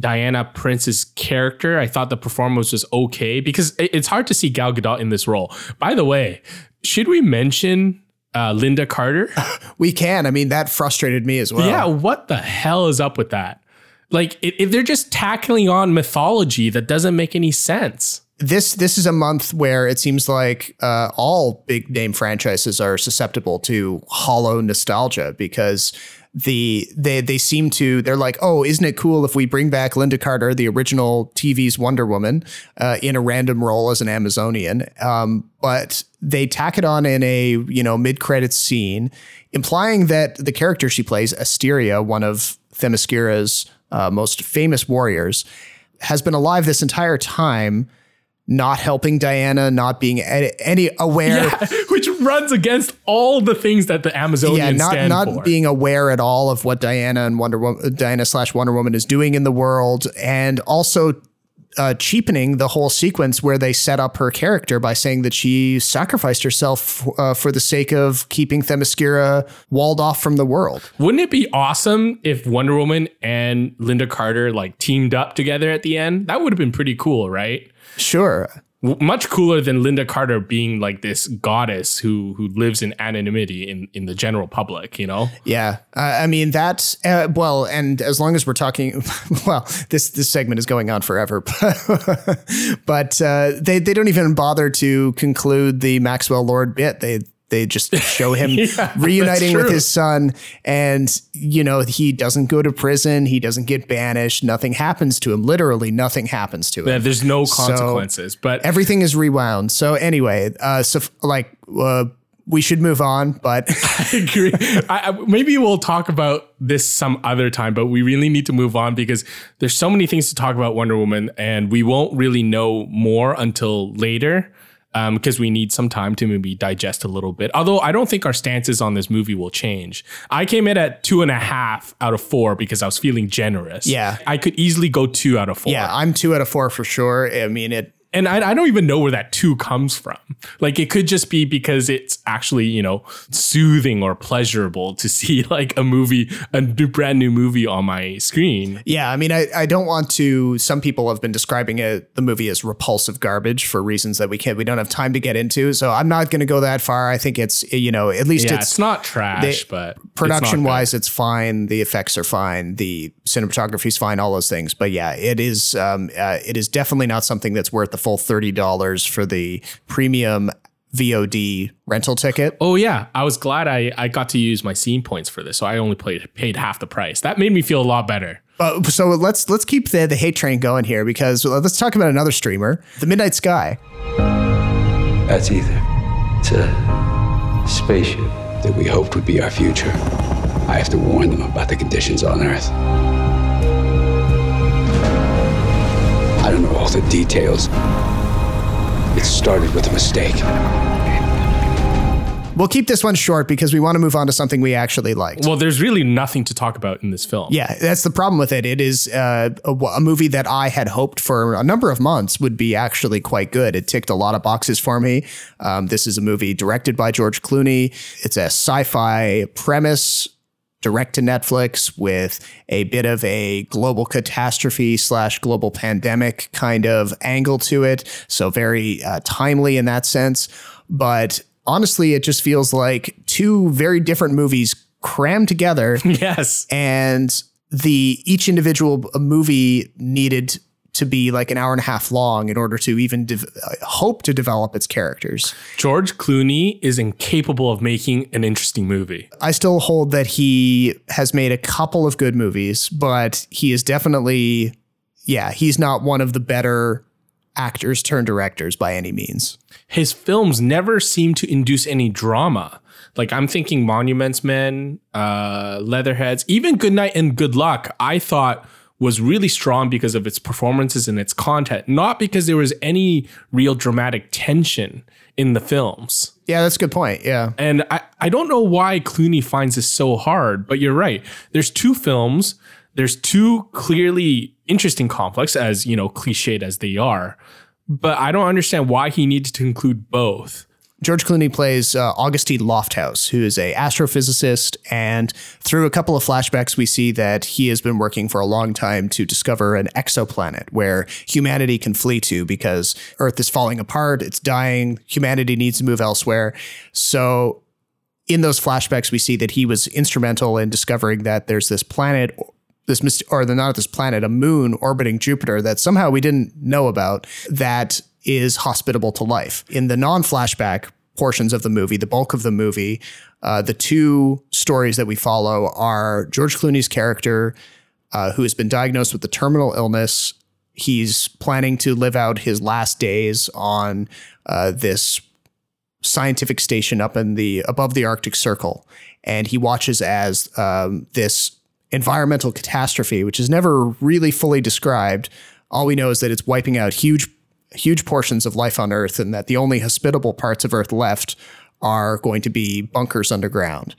Diana Prince's character. I thought the performance was okay because it's hard to see Gal Gadot in this role. By the way, should we mention uh, Lynda Carter? We can. I mean, that frustrated me as well. yeah, what the hell is up with that? Like, if if they're just tackling on mythology that doesn't make any sense. this this is a month where it seems like uh, all big name franchises are susceptible to hollow nostalgia because the they they seem to they're like oh isn't it cool if we bring back Lynda Carter the original TV's Wonder Woman uh, in a random role as an Amazonian? Um, but they tack it on in a you know mid credits scene implying that the character she plays Asteria one of Themyscira's uh, most famous warriors has been alive this entire time not helping Diana, not being any aware. Yeah, which runs against all the things that the Amazonians Yeah, not not for. being aware at all of what Diana and Wonder Woman, Diana slash Wonder Woman is doing in the world, and also uh, cheapening the whole sequence where they set up her character by saying that she sacrificed herself uh, for the sake of keeping Themyscira walled off from the world. Wouldn't it be awesome if Wonder Woman and Lynda Carter like teamed up together at the end? That would have been pretty cool, right? Sure, Much cooler than Lynda Carter being like this goddess who who lives in anonymity in in the general public, you know? Yeah, uh, I mean that's uh, well, and as long as we're talking, well, this this segment is going on forever, but uh, they they don't even bother to conclude the Maxwell Lord bit. They they just show him Yeah, reuniting with his son, and you know he doesn't go to prison, he doesn't get banished, nothing happens to him. Literally, nothing happens to him. Yeah, There's no consequences, but Everything is rewound. So anyway, uh, so like uh, we should move on, but. I agree. I, maybe we'll talk about this some other time, but we really need to move on because there's so many things to talk about Wonder Woman, and we won't really know more until later Um, because we need some time to maybe digest a little bit. Although I don't think our stances on this movie will change. I came in at two and a half out of four because I was feeling generous. Yeah. I could easily go two out of four. Yeah, I'm two out of four for sure. I mean, it and I, I don't even know where that two comes from. Like it could just be because it's actually you know soothing or pleasurable to see like a movie, a new, brand new movie on my screen. Yeah, I mean, I, I don't want to. Some people have been describing it, the movie as repulsive garbage for reasons that we can't, we don't have time to get into. So I'm not going to go that far. I think it's, you know, at least Yeah, it's, it's, not trash, they- but it's production good. wise, it's fine. The effects are fine. The cinematography's fine. All those things. But yeah, it is, um, uh, it is definitely not something that's worth the full thirty dollars for the premium VOD rental ticket. Oh yeah, I was glad I, I got to use my scene points for this, so I only paid paid half the price. That made me feel a lot better. Uh, so let's let's keep the the hate train going here because let's talk about another streamer, The Midnight Sky. That's Aether. It's a spaceship that we hoped would be our future. I have to warn them about the conditions on Earth. I don't know all the details. It started with a mistake. We'll keep this one short because we want to move on to something we actually liked. Well, there's really nothing to talk about in this film. Yeah, that's the problem with it. It is uh, a, a movie that I had hoped for a number of months would be actually quite good. It ticked a lot of boxes for me. Um, this is a movie directed by George Clooney. It's a sci-fi premise, direct to Netflix with a bit of a global catastrophe slash global pandemic kind of angle to it. So very uh, timely in that sense. But honestly, it just feels like two very different movies crammed together Yes. and the each individual movie needed to be like an hour and a half long in order to even de- hope to develop its characters. George Clooney is incapable of making an interesting movie. I still hold that he has made a couple of good movies, but he is definitely yeah, he's not one of the better actors turned directors by any means. his films never seem to induce any drama. Like I'm thinking Monuments Men, uh, Leatherheads, even Good Night and Good Luck. I thought was really strong because of its performances and its content, not because there was any real dramatic tension in the films. Yeah, that's a good point. Yeah. And I, I don't know why Clooney finds this so hard, but you're right. There's two films. There's two clearly interesting conflicts, as you know, cliched as they are. But I don't understand why he needed to include both. George Clooney plays uh, Augustine Lofthouse, who is a astrophysicist, and through a couple of flashbacks, we see that he has been working for a long time to discover an exoplanet where humanity can flee to because Earth is falling apart, it's dying, humanity needs to move elsewhere. So, in those flashbacks, we see that he was instrumental in discovering that there's this planet. This or the not this planet, a moon orbiting Jupiter that somehow we didn't know about that is hospitable to life. In the non flashback portions of the movie, the bulk of the movie, uh, the two stories that we follow are George Clooney's character, uh, who has been diagnosed with a terminal illness. He's planning to live out his last days on uh, this scientific station up in the above the Arctic Circle, and he watches as um, this environmental catastrophe, which is never really fully described. All we know is that it's wiping out huge huge portions of life on Earth, and that the only hospitable parts of Earth left are going to be bunkers underground.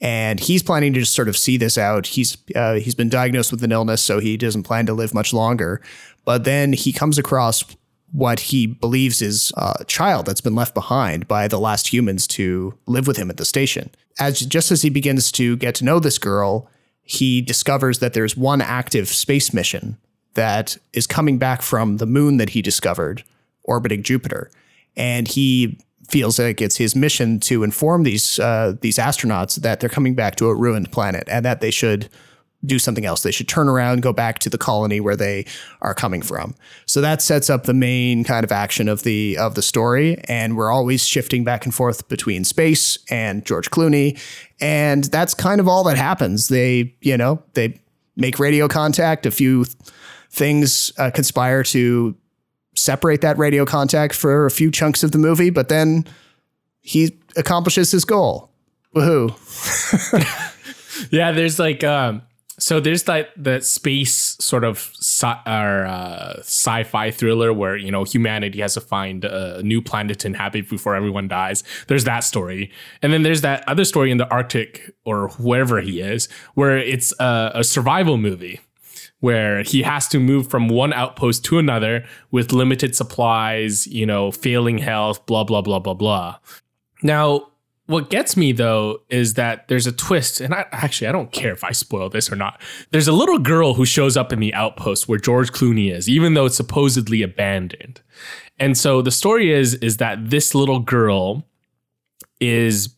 And he's planning to just sort of see this out. He's uh, he's been diagnosed with an illness, so he doesn't plan to live much longer. But then he comes across what he believes is a child that's been left behind by the last humans to live with him at the station. As just as he begins to get to know this girl, he discovers that there's one active space mission that is coming back from the moon that he discovered orbiting Jupiter. And he feels like it's his mission to inform these uh, these astronauts that they're coming back to a ruined planet and that they should do something else. They should turn around, go back to the colony where they are coming from. So that sets up the main kind of action of the of the story, and we're always shifting back and forth between space and George Clooney, and that's kind of all that happens. They, you know, they make radio contact. A few things uh, conspire to separate that radio contact for a few chunks of the movie, but then he accomplishes his goal. Woohoo. yeah, there's like um so there's that the space sort of sci- or, uh, sci-fi thriller where you know humanity has to find a new planet to inhabit before everyone dies. There's that story, and then there's that other story in the Arctic or wherever he is, where it's a, a survival movie where he has to move from one outpost to another with limited supplies, you know, failing health, blah, blah, blah, blah, blah. Now, what gets me though is that there's a twist, and I actually I don't care if I spoil this or not. There's a little girl who shows up in the outpost where George Clooney is, even though it's supposedly abandoned. And so the story is is that this little girl is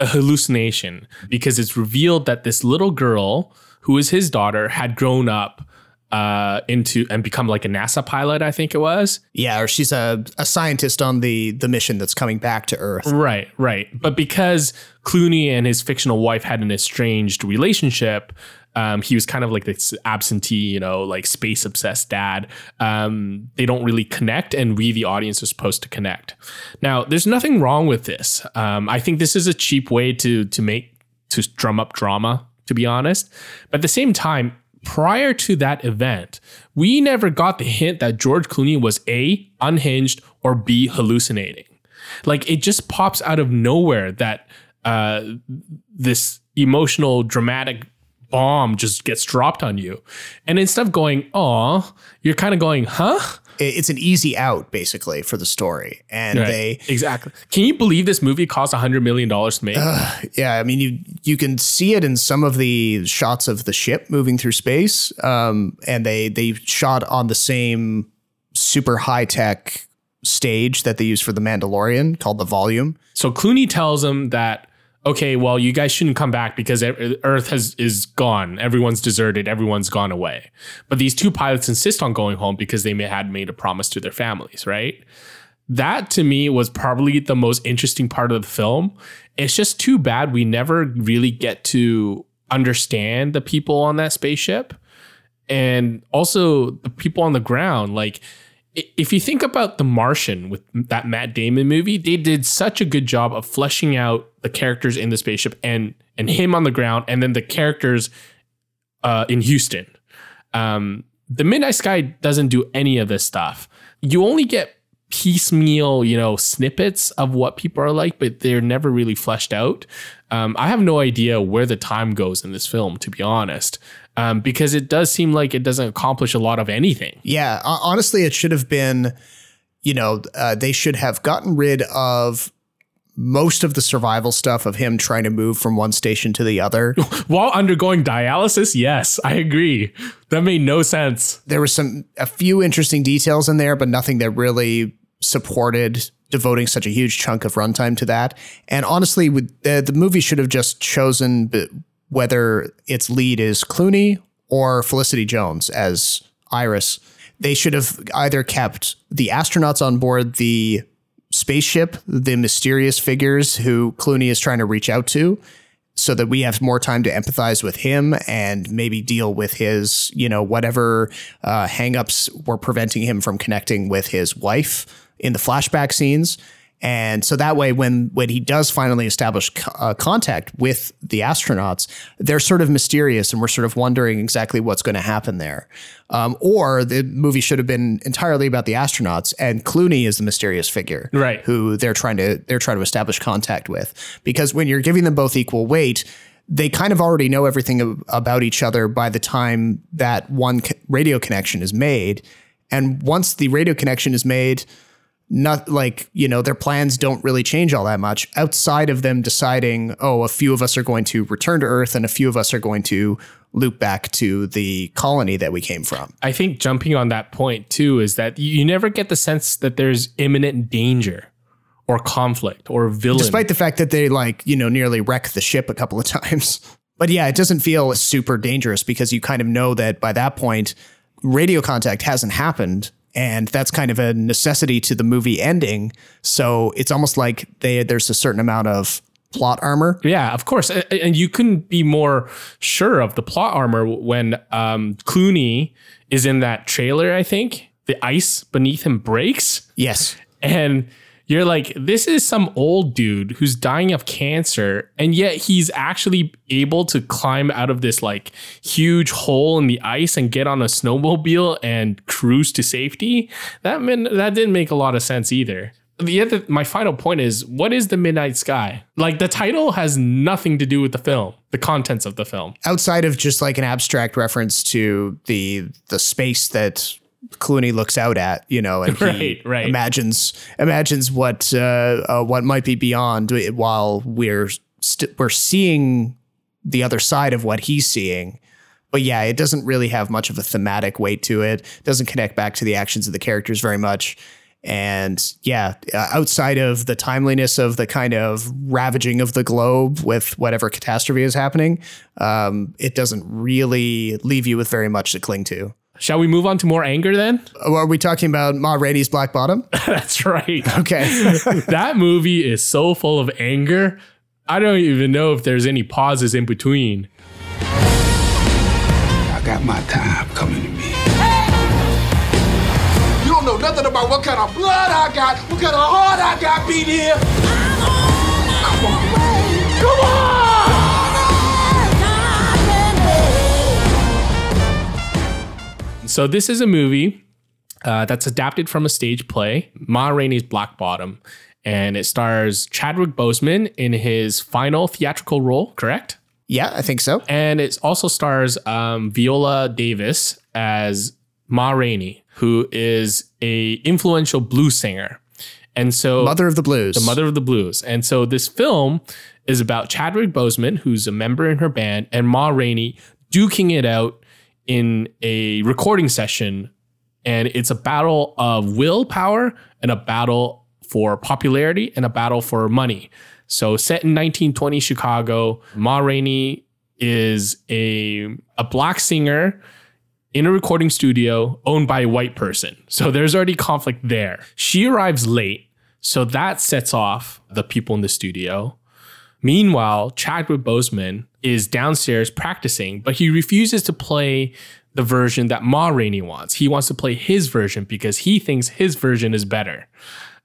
a hallucination because it's revealed that this little girl who is his daughter, had grown up uh, into and become like a NASA pilot, I think it was. Yeah, or she's a, a scientist on the the mission that's coming back to Earth. Right, right. But because Clooney and his fictional wife had an estranged relationship, um, he was kind of like this absentee, you know, like space obsessed dad. Um, they don't really connect, and we, the audience, are supposed to connect. Now, there's nothing wrong with this. Um, I think this is a cheap way to to make to drum up drama to be honest. But at the same time, prior to that event, we never got the hint that George Clooney was A, unhinged, or B, hallucinating. Like it just pops out of nowhere that uh, this emotional, dramatic bomb just gets dropped on you. And instead of going, oh, you're kind of going, huh? It's an easy out basically for the story. And right. they exactly. Can you believe this movie cost 100 million dollars to make? Uh, yeah i mean you you can see it in some of the shots of the ship moving through space um, and they they shot on the same super high tech stage that they use for the mandalorian called the volume. So clooney tells them that okay, well, you guys shouldn't come back because Earth has is gone. Everyone's deserted. Everyone's gone away. But these two pilots insist on going home because they may, had made a promise to their families, right? That to me was probably the most interesting part of the film. It's just too bad we never really get to understand the people on that spaceship and also the people on the ground. Like, if you think about The Martian with that Matt Damon movie, they did such a good job of fleshing out the characters in the spaceship and and him on the ground, and then the characters uh, in Houston. Um, the Midnight Sky doesn't do any of this stuff. You only get piecemeal, you know, snippets of what people are like, but they're never really fleshed out. Um, I have no idea where the time goes in this film, to be honest, um, because it does seem like it doesn't accomplish a lot of anything. Yeah, honestly, it should have been, you know, uh, they should have gotten rid of most of the survival stuff of him trying to move from one station to the other. While undergoing dialysis, yes, I agree. That made no sense. there were some a few interesting details in there, but nothing that really supported devoting such a huge chunk of runtime to that. And honestly, with uh, the movie should have just chosen whether its lead is Clooney or Felicity Jones as Iris. They should have either kept the astronauts on board the spaceship, the mysterious figures who Clooney is trying to reach out to, so that we have more time to empathize with him and maybe deal with his, you know, whatever uh, hangups were preventing him from connecting with his wife in the flashback scenes. And so that way, when when he does finally establish co- uh, contact with the astronauts, they're sort of mysterious, and we're sort of wondering exactly what's going to happen there. Um, or the movie should have been entirely about the astronauts, and Clooney is the mysterious figure, Right. Who they're trying to they're trying to establish contact with, because when you're giving them both equal weight, they kind of already know everything about each other by the time that one co- radio connection is made, and once the radio connection is made not like you know their plans don't really change all that much outside of them deciding oh a few of us are going to return to earth and a few of us are going to loop back to the colony that we came from. I think jumping on that point too is that you never get the sense that there's imminent danger or conflict or villain. despite the fact that they like you know nearly wreck the ship a couple of times. But yeah it doesn't feel super dangerous because you kind of know that by that point radio contact hasn't happened and that's kind of a necessity to the movie ending so it's almost like they there's a certain amount of plot armor Yeah, of course. And you couldn't be more sure of the plot armor when um, Clooney is in that trailer, I think. The ice beneath him breaks. yes And you're like, this is some old dude who's dying of cancer. And yet he's actually able to climb out of this like huge hole in the ice and get on a snowmobile and cruise to safety. That meant, that didn't make a lot of sense either. The other, my final point is, what is the Midnight Sky? Like the title has nothing to do with the film, the contents of the film. outside of just like an abstract reference to the the space that Clooney looks out at, you know, and he Right, right. imagines imagines what uh, uh, what might be beyond while we're st- we're seeing the other side of what he's seeing. But yeah, it doesn't really have much of a thematic weight to it. Doesn't connect back to the actions of the characters very much. And yeah, uh, outside of the timeliness of the kind of ravaging of the globe with whatever catastrophe is happening, um, it doesn't really leave you with very much to cling to. Shall we move on to more anger then? Oh, Are we talking about Ma Rainey's Black Bottom? That's right. Okay. that movie is so full of anger. I don't even know if there's any pauses in between. I got my time coming to me. You don't know nothing about what kind of blood I got, what kind of heart I got beat here. Come on. Come on! So this is a movie uh, that's adapted from a stage play, Ma Rainey's Black Bottom, and it stars Chadwick Boseman in his final theatrical role. Correct? yeah, I think so. And it also stars um, Viola Davis as Ma Rainey, who is a influential blues singer. And so Mother of the Blues. the mother of the blues. And so this film is about Chadwick Boseman, who's a member in her band, and Ma Rainey duking it out in a recording session. And it's a battle of willpower and a battle for popularity and a battle for money. So set in 1920 Chicago, Ma Rainey is a a black singer in a recording studio owned by a white person. So there's already conflict there. She arrives late, so that sets off the people in the studio. Meanwhile, Chadwick Boseman is downstairs practicing, but he refuses to play the version that Ma Rainey wants. He wants to play his version because he thinks his version is better.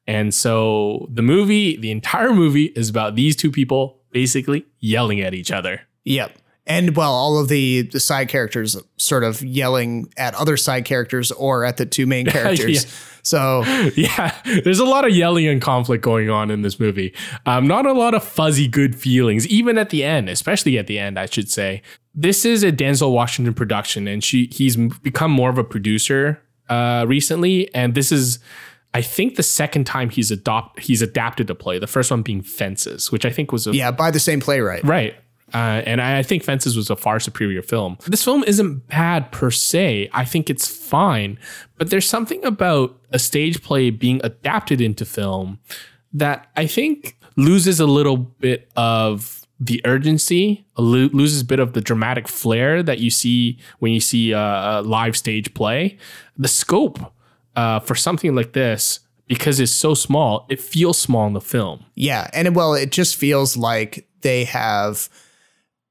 And so the movie, the entire movie is about these two people basically yelling at each other. Yep. And well, all of the the side characters sort of yelling at other side characters or at the two main characters. Yeah. So yeah, there's a lot of yelling and conflict going on in this movie. Um, not a lot of fuzzy good feelings, even at the end, especially at the end, I should say. This is a Denzel Washington production, and she he's become more of a producer uh, recently, and this is. I think the second time he's adopt he's adapted a play. The first one being Fences, which I think was a yeah, by the same playwright. Right. Uh, and I think Fences was a far superior film. This film isn't bad per se. I think it's fine, but there's something about a stage play being adapted into film that I think loses a little bit of the urgency, lo- loses a bit of the dramatic flair that you see when you see a, a live stage play. The scope uh, for something like this, because it's so small, it feels small in the film. Yeah, and well, it just feels like they have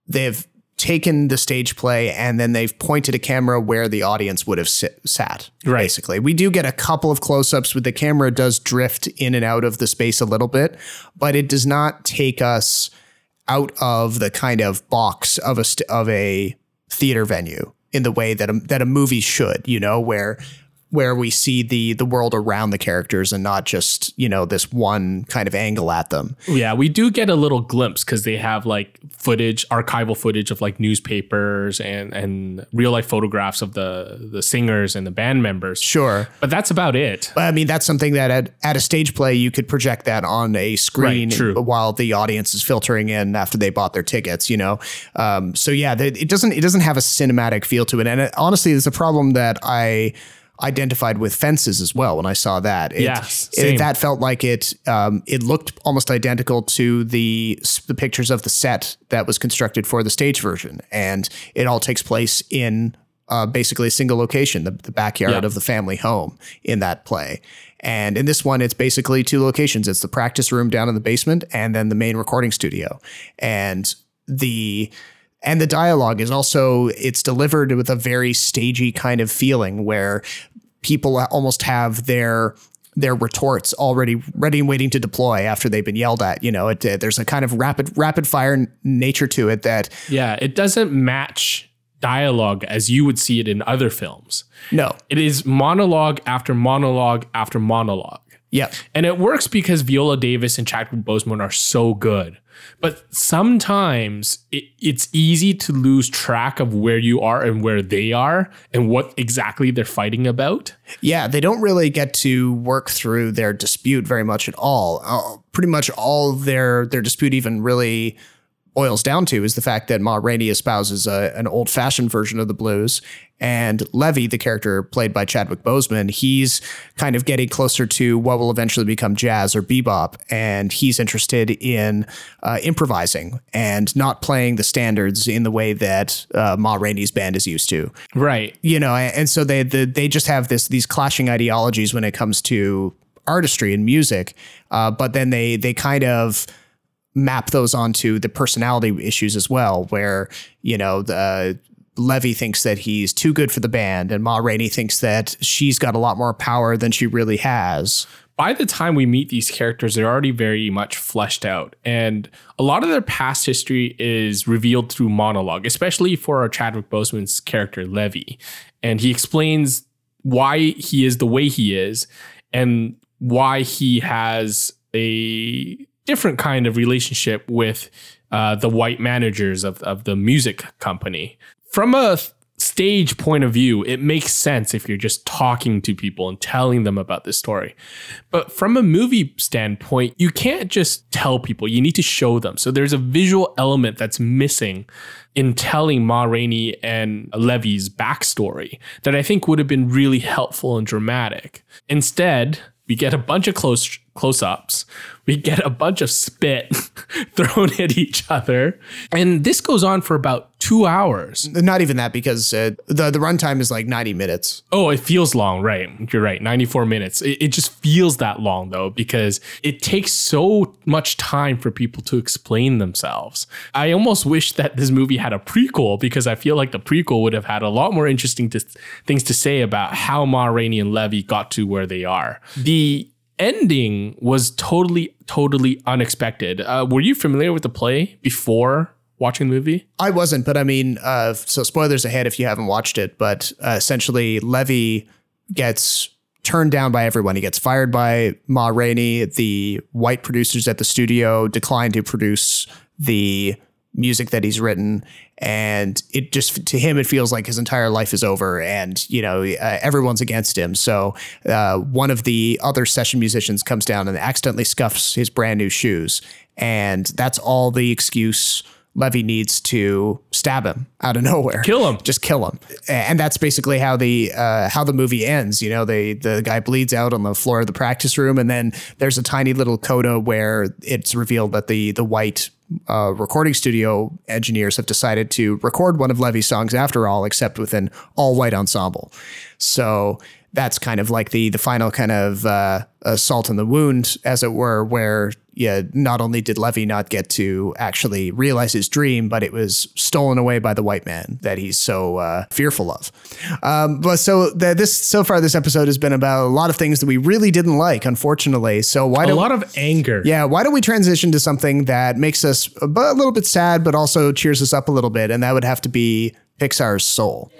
they've taken the stage play and then they've pointed a camera where the audience would have sit, sat. Right. Basically, we do get a couple of close-ups with the camera does drift in and out of the space a little bit, but it does not take us out of the kind of box of a st- of a theater venue in the way that a, that a movie should, you know, where where we see the the world around the characters and not just you know this one kind of angle at them. Yeah, we do get a little glimpse because they have like footage, archival footage of like newspapers and and real life photographs of the the singers and the band members. Sure, but that's about it. I mean, that's something that at, at a stage play you could project that on a screen Right, while the audience is filtering in after they bought their tickets. You know, um, so yeah, it doesn't it doesn't have a cinematic feel to it, and it, honestly, it's a problem that I identified with fences as well when I saw that. It, Yes, it- that felt like it. Um, it looked almost identical to the the pictures of the set that was constructed for the stage version, and it all takes place in uh, basically a single location, the, the backyard Yeah. of the family home in that play. And in this one, it's basically two locations. It's the practice room down in the basement, and then the main recording studio. And the and the dialogue is also it's delivered with a very stagey kind of feeling where people almost have their their retorts already ready and waiting to deploy after they've been yelled at. You know, it, uh, there's a kind of rapid rapid fire nature to it that Yeah, it doesn't match dialogue as you would see it in other films. no, It is monologue after monologue after monologue. yeah, And it works because Viola Davis and Chadwick Boseman are so good. But sometimes it, it's easy to lose track of where you are and where they are and what exactly they're fighting about. Yeah, they don't really get to work through their dispute very much at all. Uh, pretty much all their their dispute even really boils down to is the fact that Ma Rainey espouses a, an old fashioned version of the blues, and Levee, the character played by Chadwick Boseman, he's kind of getting closer to what will eventually become jazz or bebop, and he's interested in uh, improvising and not playing the standards in the way that uh, Ma Rainey's band is used to Right. you know, and so they the, they just have this these clashing ideologies when it comes to artistry and music, uh, but then they they kind of map those onto the personality issues as well, where you know the. Levee thinks that he's too good for the band, and Ma Rainey thinks that she's got a lot more power than she really has. by the time we meet these characters, they're already very much fleshed out. And a lot of their past history is revealed through monologue, especially for our Chadwick Boseman's character, Levee. And he explains why he is the way he is and why he has a different kind of relationship with uh, the white managers of, of the music company. From a stage point of view, it makes sense if you're just talking to people and telling them about this story. But from a movie standpoint, you can't just tell people, you need to show them. So there's a visual element that's missing in telling Ma Rainey and Levee's backstory that I think would have been really helpful and dramatic. Instead, we get a bunch of close close-ups. We get a bunch of spit thrown at each other. And this goes on for about two hours. Not even that because uh, the the runtime is like ninety minutes. Oh, it feels long, right? You're right. 94 minutes. It, it just feels that long though, because it takes so much time for people to explain themselves. I almost wish that this movie had a prequel because I feel like the prequel would have had a lot more interesting to, things to say about how Ma Rainey and Levy got to where they are. The ending was totally, totally unexpected. Uh, were you familiar with the play before watching the movie? I wasn't, but I mean, uh, so spoilers ahead if you haven't watched it. But uh, essentially, Levee gets turned down by everyone. He gets fired by Ma Rainey. The white producers at the studio decline to produce the music that he's written and it just to him it feels like his entire life is over and you know uh, everyone's against him. So uh, one of the other session musicians comes down and accidentally scuffs his brand new shoes and that's all the excuse Levee needs to stab him out of nowhere, Kill him. just kill him, and that's basically how the uh, how the movie ends. You know, they the guy bleeds out on the floor of the practice room, and then there's a tiny little coda where it's revealed that the the white uh, recording studio engineers have decided to record one of Levee's songs after all, except with an all white ensemble. So that's kind of like the the final kind of uh, assault in the wound, as it were, where yeah, not only did Levee not get to actually realize his dream, but it was stolen away by the white man that he's so uh, fearful of. Um, but so the, this so far this episode has been about a lot of things that we really didn't like, unfortunately. So why A don't lot of anger. yeah, why don't we transition to something that makes us a a little bit sad, but also cheers us up a little bit, and that would have to be Pixar's Soul.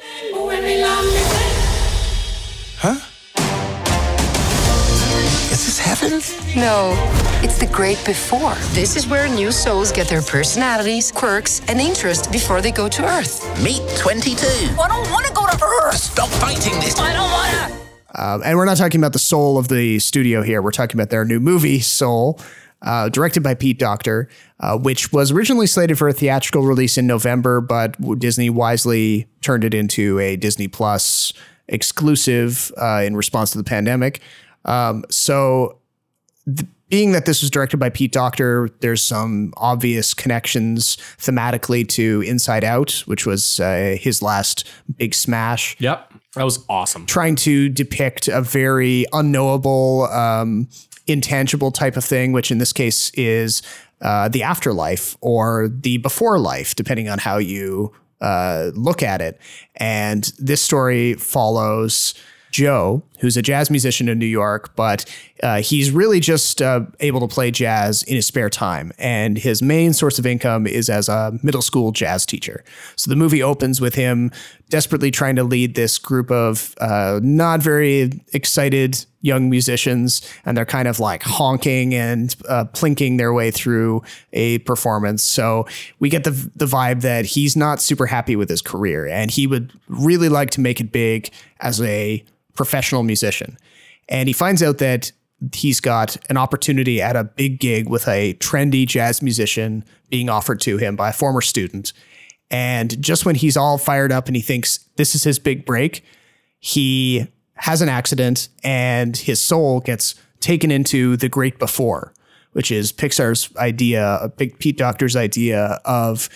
Is? No, it's the great before. This is where new souls get their personalities, quirks, and interests before they go to Earth. Meet 22. I don't want to go to Earth. Stop fighting this. I don't want to. Um, and we're not talking about the soul of the studio here. We're talking about their new movie, Soul, uh, directed by Pete Docter, uh, which was originally slated for a theatrical release in November, but Disney wisely turned it into a Disney Plus exclusive uh, in response to the pandemic. Um, so being that this was directed by Pete Docter, there's some obvious connections thematically to Inside Out, which was uh, his last big smash Yep. That was awesome. trying to depict a very unknowable, um, intangible type of thing, which in this case is uh, the afterlife or the before life, depending on how you uh, look at it. And this story follows Joe, who's a jazz musician in New York, but uh, he's really just uh, able to play jazz in his spare time. And his main source of income is as a middle school jazz teacher. So the movie opens with him desperately trying to lead this group of uh, not very excited young musicians, and they're kind of like honking and uh, plinking their way through a performance. So we get the the vibe that he's not super happy with his career, and he would really like to make it big as a professional musician. And he finds out that he's got an opportunity at a big gig with a trendy jazz musician being offered to him by a former student. And just when he's all fired up and he thinks this is his big break, he has an accident and his soul gets taken into the great before, which is Pixar's idea, big Pete Docter's idea of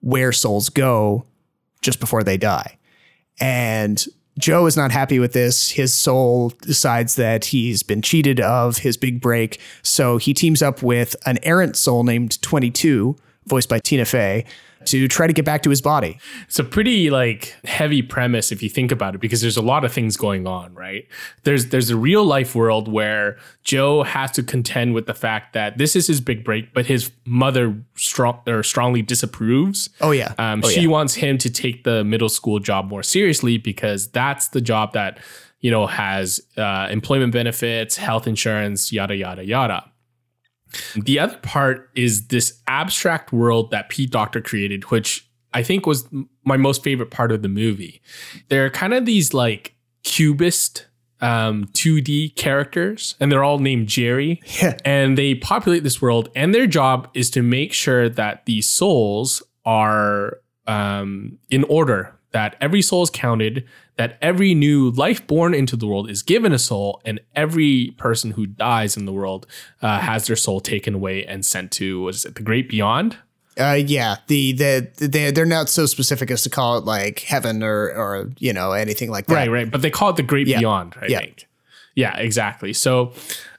where souls go just before they die. And Joe is not happy with this. His soul decides that he's been cheated of his big break. So he teams up with an errant soul named 22, voiced by Tina Fey, to try to get back to his body. It's a pretty like heavy premise if you think about it because there's a lot of things going on, right? There's there's a real life world where Joe has to contend with the fact that this is his big break, but his mother strong or strongly disapproves. Oh, yeah. Um, Oh, she yeah. wants him to take the middle school job more seriously because that's the job that you know has uh, employment benefits, health insurance, yada yada yada. The other part is this abstract world that Pete Docter created, which I think was my most favorite part of the movie. They're kind of these like cubist um 2D characters and they're all named Jerry. Yeah. And they populate this world and their job is to make sure that the souls are um in order, that every soul is counted, that every new life born into the world is given a soul, and every person who dies in the world uh, has their soul taken away and sent to what is it, the great beyond? Uh, yeah, the the they they're not so specific as to call it like heaven or or you know anything like that. Right, right. But they call it the great Yeah. beyond, I Yeah. think. Yeah, exactly. So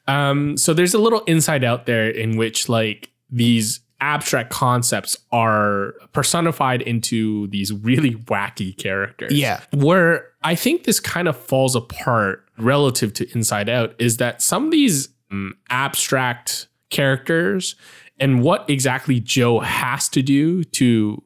um so there's a little Inside Out there in which like these abstract concepts are personified into these really wacky characters. Yeah. Where I think this kind of falls apart relative to Inside Out is that some of these um, abstract characters and what exactly Joe has to do to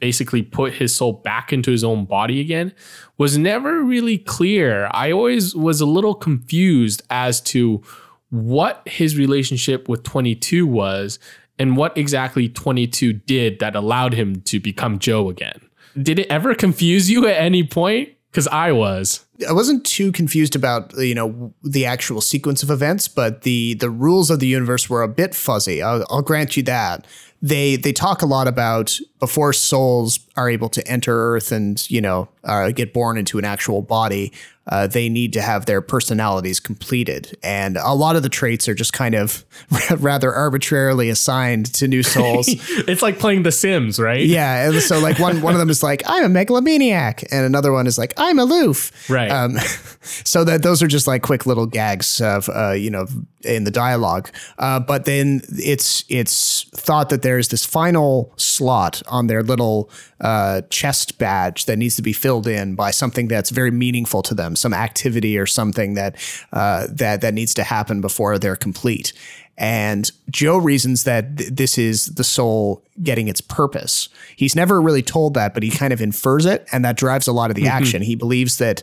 basically put his soul back into his own body again was never really clear. I always was a little confused as to what his relationship with 22 was and what exactly 22 did that allowed him to become Joe again. Did it ever confuse you at any point? Because I was. I wasn't too confused about you know the actual sequence of events, but the the rules of the universe were a bit fuzzy. I'll, I'll grant you that. They they talk a lot about before souls are able to enter Earth and you know uh, get born into an actual body, uh, they need to have their personalities completed, and a lot of the traits are just kind of rather arbitrarily assigned to new souls. it's like playing The Sims, right? Yeah, and so like one one of them is like I'm a megalomaniac, and another one is like I'm aloof. Right. Um, so that those are just like quick little gags of uh, you know in the dialogue. Uh, but then it's it's thought that there's this final slot on their little uh, chest badge that needs to be filled in by something that's very meaningful to them, some activity or something that uh, that that needs to happen before they're complete. And Joe reasons that th- this is the soul getting its purpose. He's never really told that, but he kind of infers it, and that drives a lot of the action. He believes that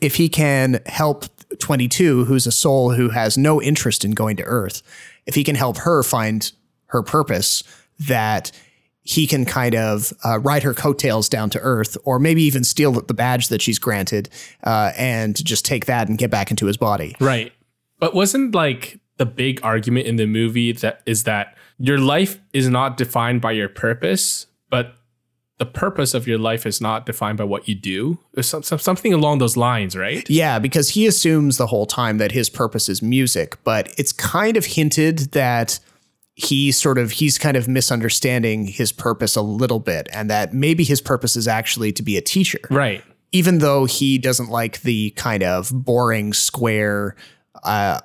if he can help 22, who's a soul who has no interest in going to Earth, if he can help her find her purpose, that he can kind of uh, ride her coattails down to Earth, or maybe even steal the badge that she's granted uh, and just take that and get back into his body. Right. But wasn't like the big argument in the movie that is that your life is not defined by your purpose, but the purpose of your life is not defined by what you do. There's some, some, something along those lines, right? Yeah, because he assumes the whole time that his purpose is music, but it's kind of hinted that he sort of he's kind of misunderstanding his purpose a little bit and that maybe his purpose is actually to be a teacher. Right. Even though he doesn't like the kind of boring square uh,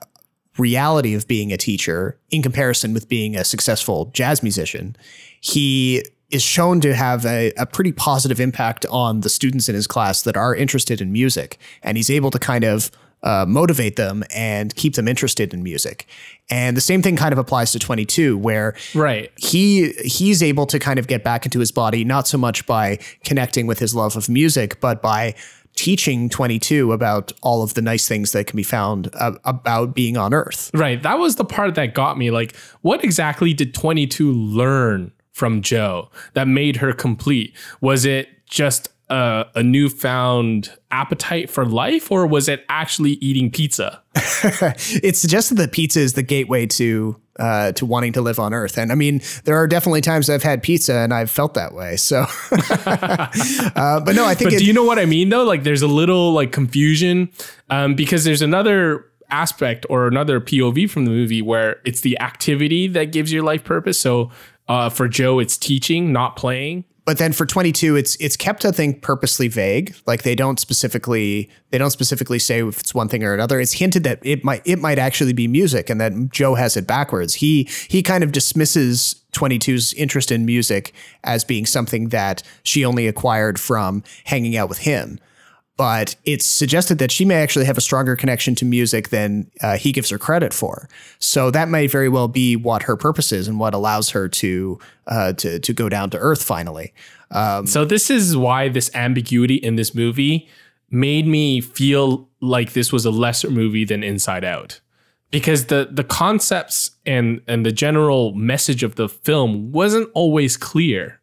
reality of being a teacher in comparison with being a successful jazz musician, he is shown to have a, a pretty positive impact on the students in his class that are interested in music. And he's able to kind of uh, motivate them and keep them interested in music. And the same thing kind of applies to 22, where Right. he he's able to kind of get back into his body, not so much by connecting with his love of music, but by teaching 22 about all of the nice things that can be found uh, about being on Earth. Right. That was the part that got me. Like, what exactly did 22 learn from Joe that made her complete? Was it just a, a newfound appetite for life, or was it actually eating pizza? it's suggested that pizza is the gateway to uh, to wanting to live on Earth, and I mean, there are definitely times I've had pizza and I've felt that way. So, uh, but no, I think. But it- do you know what I mean though? Like there's a little like confusion um, because there's another aspect or another POV from the movie where it's the activity that gives your life purpose. So uh, for Joe, it's teaching, not playing. but then for 22 it's it's kept i think purposely vague. Like they don't specifically they don't specifically say if it's one thing or another. It's hinted that it might it might actually be music and that joe has it backwards. He he kind of dismisses 22's interest in music as being something that she only acquired from hanging out with him but it's suggested that she may actually have a stronger connection to music than uh, he gives her credit for. So that may very well be what her purpose is and what allows her to uh, to to go down to earth finally. Um, So this is why this ambiguity in this movie made me feel like this was a lesser movie than Inside Out. Because the the concepts and and the general message of the film wasn't always clear.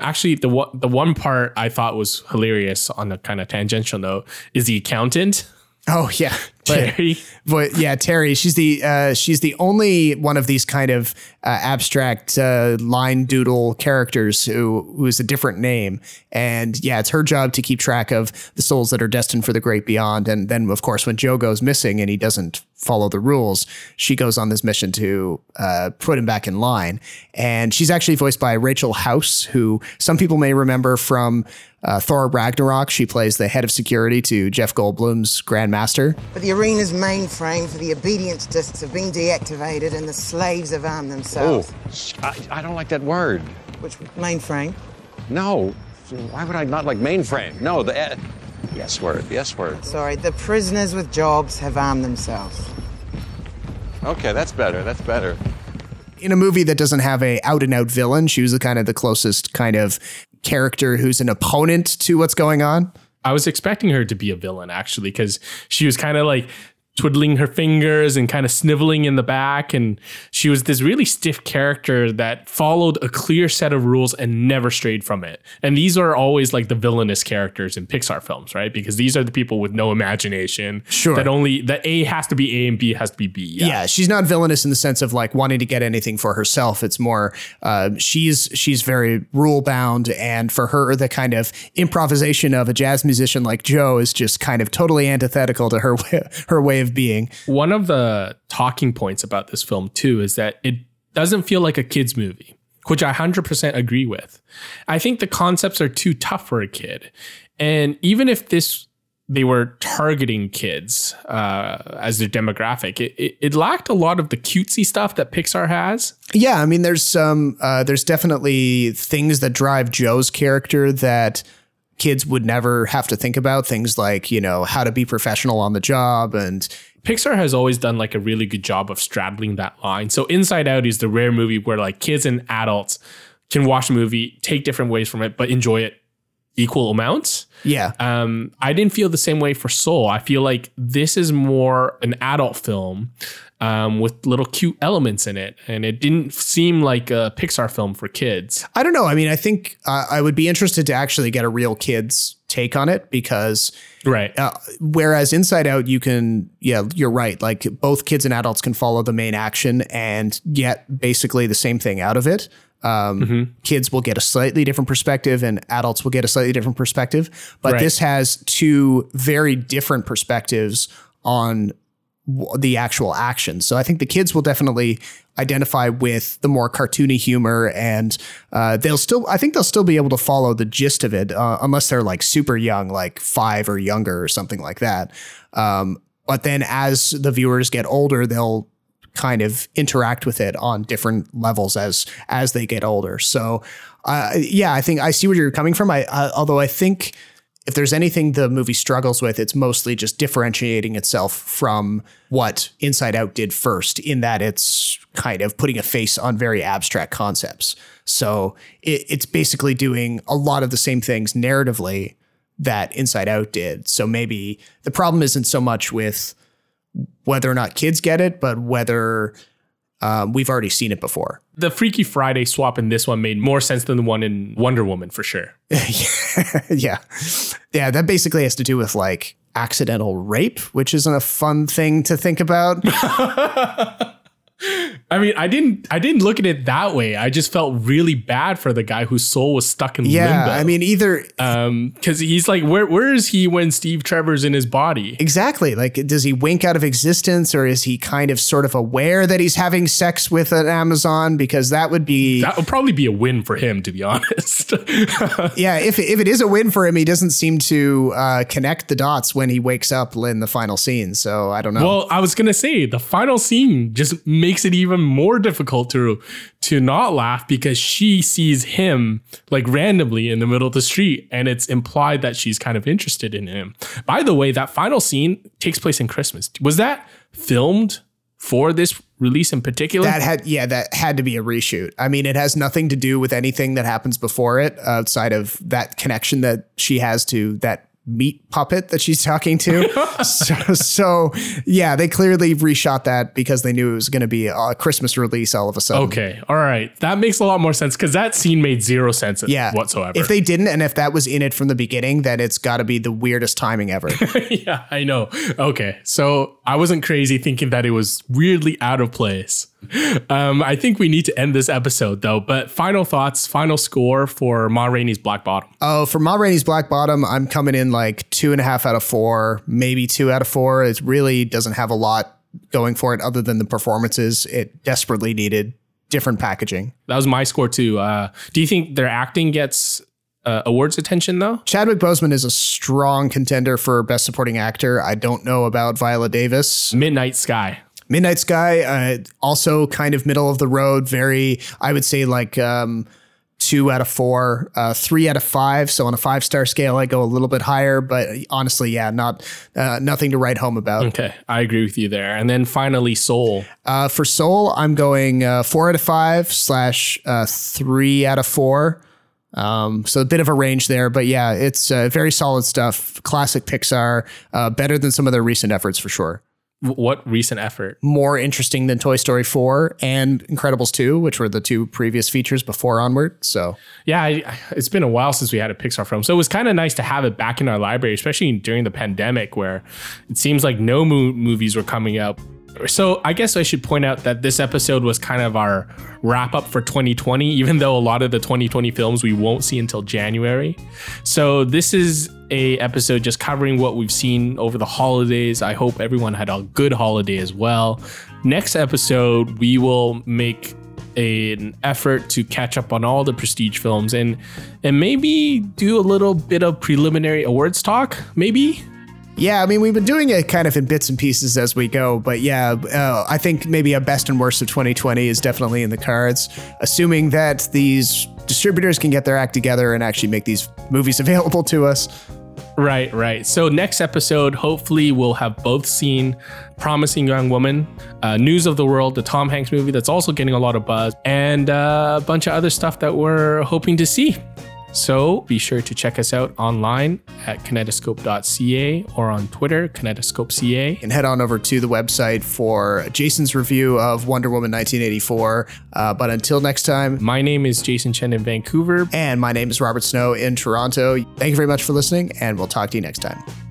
Actually, the one the one part I thought was hilarious on a kind of tangential note is the accountant, oh yeah, but, Terry. but yeah, Terry. She's the uh, she's the only one of these kind of uh, abstract uh, line doodle characters who who is a different name, and yeah, it's her job to keep track of the souls that are destined for the great beyond. And then, of course, when Joe goes missing and he doesn't follow the rules, she goes on this mission to uh, put him back in line. And she's actually voiced by Rachel House, who some people may remember from uh, Thor Ragnarok. She plays the head of security to Jeff Goldblum's Grandmaster. But the arena's mainframe for the obedience discs have been deactivated and the slaves have armed Oh, themselves. I, I don't like that word. Which mainframe? No. Why would I not like mainframe? No, the uh, yes word. Yes word. Sorry, the prisoners with jobs have armed themselves. Okay, that's better. That's better. in a movie that doesn't have a out and out villain, she was the kind of the closest kind of character who's an opponent to what's going on. I was expecting her to be a villain actually, because she was kind of like twiddling her fingers and kind of sniveling in the back. And she was this really stiff character that followed a clear set of rules and never strayed from it. And these are always like the villainous characters in Pixar films, right? Because these are the people with no imagination. Sure. That only that A has to be A and B has to be B. Yeah. yeah she's not villainous in the sense of like wanting to get anything for herself. It's more uh, she's she's very rule bound, and for her, the kind of improvisation of a jazz musician like Joe is just kind of totally antithetical to her her way of being. One of the talking points about this film too is that it doesn't feel like a kids movie, which I 100% agree with. I think the concepts are too tough for a kid. And even if this they were targeting kids uh, as their demographic. It, it, it, lacked a lot of the cutesy stuff that Pixar has. Yeah, I mean, there's some, uh, there's definitely things that drive Joe's character that kids would never have to think about. Things like you know how to be professional on the job and Pixar has always done like a really good job of straddling that line. So Inside Out is the rare movie where like kids and adults can watch a movie, take different ways from it, but enjoy it equal amounts. Yeah. Um, I didn't feel the same way for Soul. I feel like this is more an adult film um, with little cute elements in it, and it didn't seem like a Pixar film for kids. I don't know. I mean, I think uh, I would be interested to actually get a real kids take on it because right uh, whereas inside out you can yeah you're right like both kids and adults can follow the main action and get basically the same thing out of it um, mm-hmm. kids will get a slightly different perspective and adults will get a slightly different perspective but right. this has two very different perspectives on the actual action. So I think the kids will definitely identify with the more cartoony humor, and uh, they'll still. I think they'll still be able to follow the gist of it, uh, unless they're like super young, like five or younger or something like that. Um, but then as the viewers get older, they'll kind of interact with it on different levels as as they get older. So, uh, yeah, I think I see where you're coming from. I although I think if there's anything the movie struggles with, it's mostly just differentiating itself from what Inside Out did first, in that it's kind of putting a face on very abstract concepts. So it, it's basically doing a lot of the same things narratively that Inside Out did. So maybe the problem isn't so much with whether or not kids get it, but whether um, we've already seen it before. The Freaky Friday swap in this one made more sense than the one in Wonder Woman for sure. yeah. Yeah. That basically has to do with like accidental rape, which isn't a fun thing to think about. I mean, I didn't I didn't look at it that way. I just felt really bad for the guy whose soul was stuck in yeah, limbo. I mean, either um cuz he's like where where is he when Steve Trevor's in his body? Exactly. Like does he wink out of existence or is he kind of sort of aware that he's having sex with an Amazon because that would be That would probably be a win for him to be honest. yeah, if if it is a win for him, he doesn't seem to uh, connect the dots when he wakes up in the final scene. So, I don't know. Well, I was going to say the final scene just makes it even more difficult to to not laugh because she sees him like randomly in the middle of the street and it's implied that she's kind of interested in him. By the way, that final scene takes place in Christmas. Was that filmed for this release in particular? That had yeah, that had to be a reshoot. I mean, it has nothing to do with anything that happens before it outside of that connection that she has to that meat puppet that she's talking to. so, so, yeah, they clearly reshot that because they knew it was going to be a Christmas release all of a sudden. Okay, all right, that makes a lot more sense because that scene made zero sense yeah. whatsoever. If they didn't, and if that was in it from the beginning, then it's got to be the weirdest timing ever. yeah, I know. Okay, so I wasn't crazy thinking that it was weirdly out of place. Um, I think we need to end this episode though. But final thoughts, final score for Ma Rainey's Black Bottom. Oh, for Ma Rainey's Black Bottom, I'm coming in like two and a half out of four, maybe two out of four. It really doesn't have a lot going for it other than the performances. It desperately needed different packaging. That was my score too. Uh, do you think their acting gets uh, awards attention though? Chadwick Boseman is a strong contender for best supporting actor. I don't know about Viola Davis. Midnight Sky. Midnight Sky, uh, also kind of middle of the road, very, I would say, like um, two out of four, uh, three out of five. So on a five star scale, I go a little bit higher, but honestly, yeah, not uh, nothing to write home about. Okay, I agree with you there. And then finally, Soul. Uh, for Soul, I'm going uh, four out of five slash uh, three out of four. Um, so a bit of a range there, but yeah, it's uh, very solid stuff. Classic Pixar, uh, better than some of their recent efforts for sure. What recent effort? More interesting than Toy Story 4 and Incredibles 2, which were the two previous features before Onward. So Yeah, I, it's been a while since we had a Pixar film, so it was kind of nice to have it back in our library, especially during the pandemic, where it seems like no mo- movies were coming out. So I guess I should point out that this episode was kind of our wrap up for 2020, even though a lot of the 2020 films we won't see until January. So this is a episode just covering what we've seen over the holidays. I hope everyone had a good holiday as well. Next episode, we will make an effort to catch up on all the prestige films and and maybe do a little bit of preliminary awards talk maybe Yeah, I mean, we've been doing it kind of in bits and pieces as we go, but yeah, uh, I think maybe a best and worst of 2020 is definitely in the cards, assuming that these distributors can get their act together and actually make these movies available to us. right right so next episode hopefully we'll have both seen promising young woman uh, news of the world the tom hanks movie that's also getting a lot of buzz and uh, a bunch of other stuff that we're hoping to see so be sure to check us out online at kinetoscope.ca or on twitter kinetoscope.ca And head on over to the website for Jason's review of Wonder Woman 1984. Uh, but until next time, my name is jason chen in vancouver and my name is Robert Snow in Toronto. Thank you very much for listening, and we'll talk to you next time.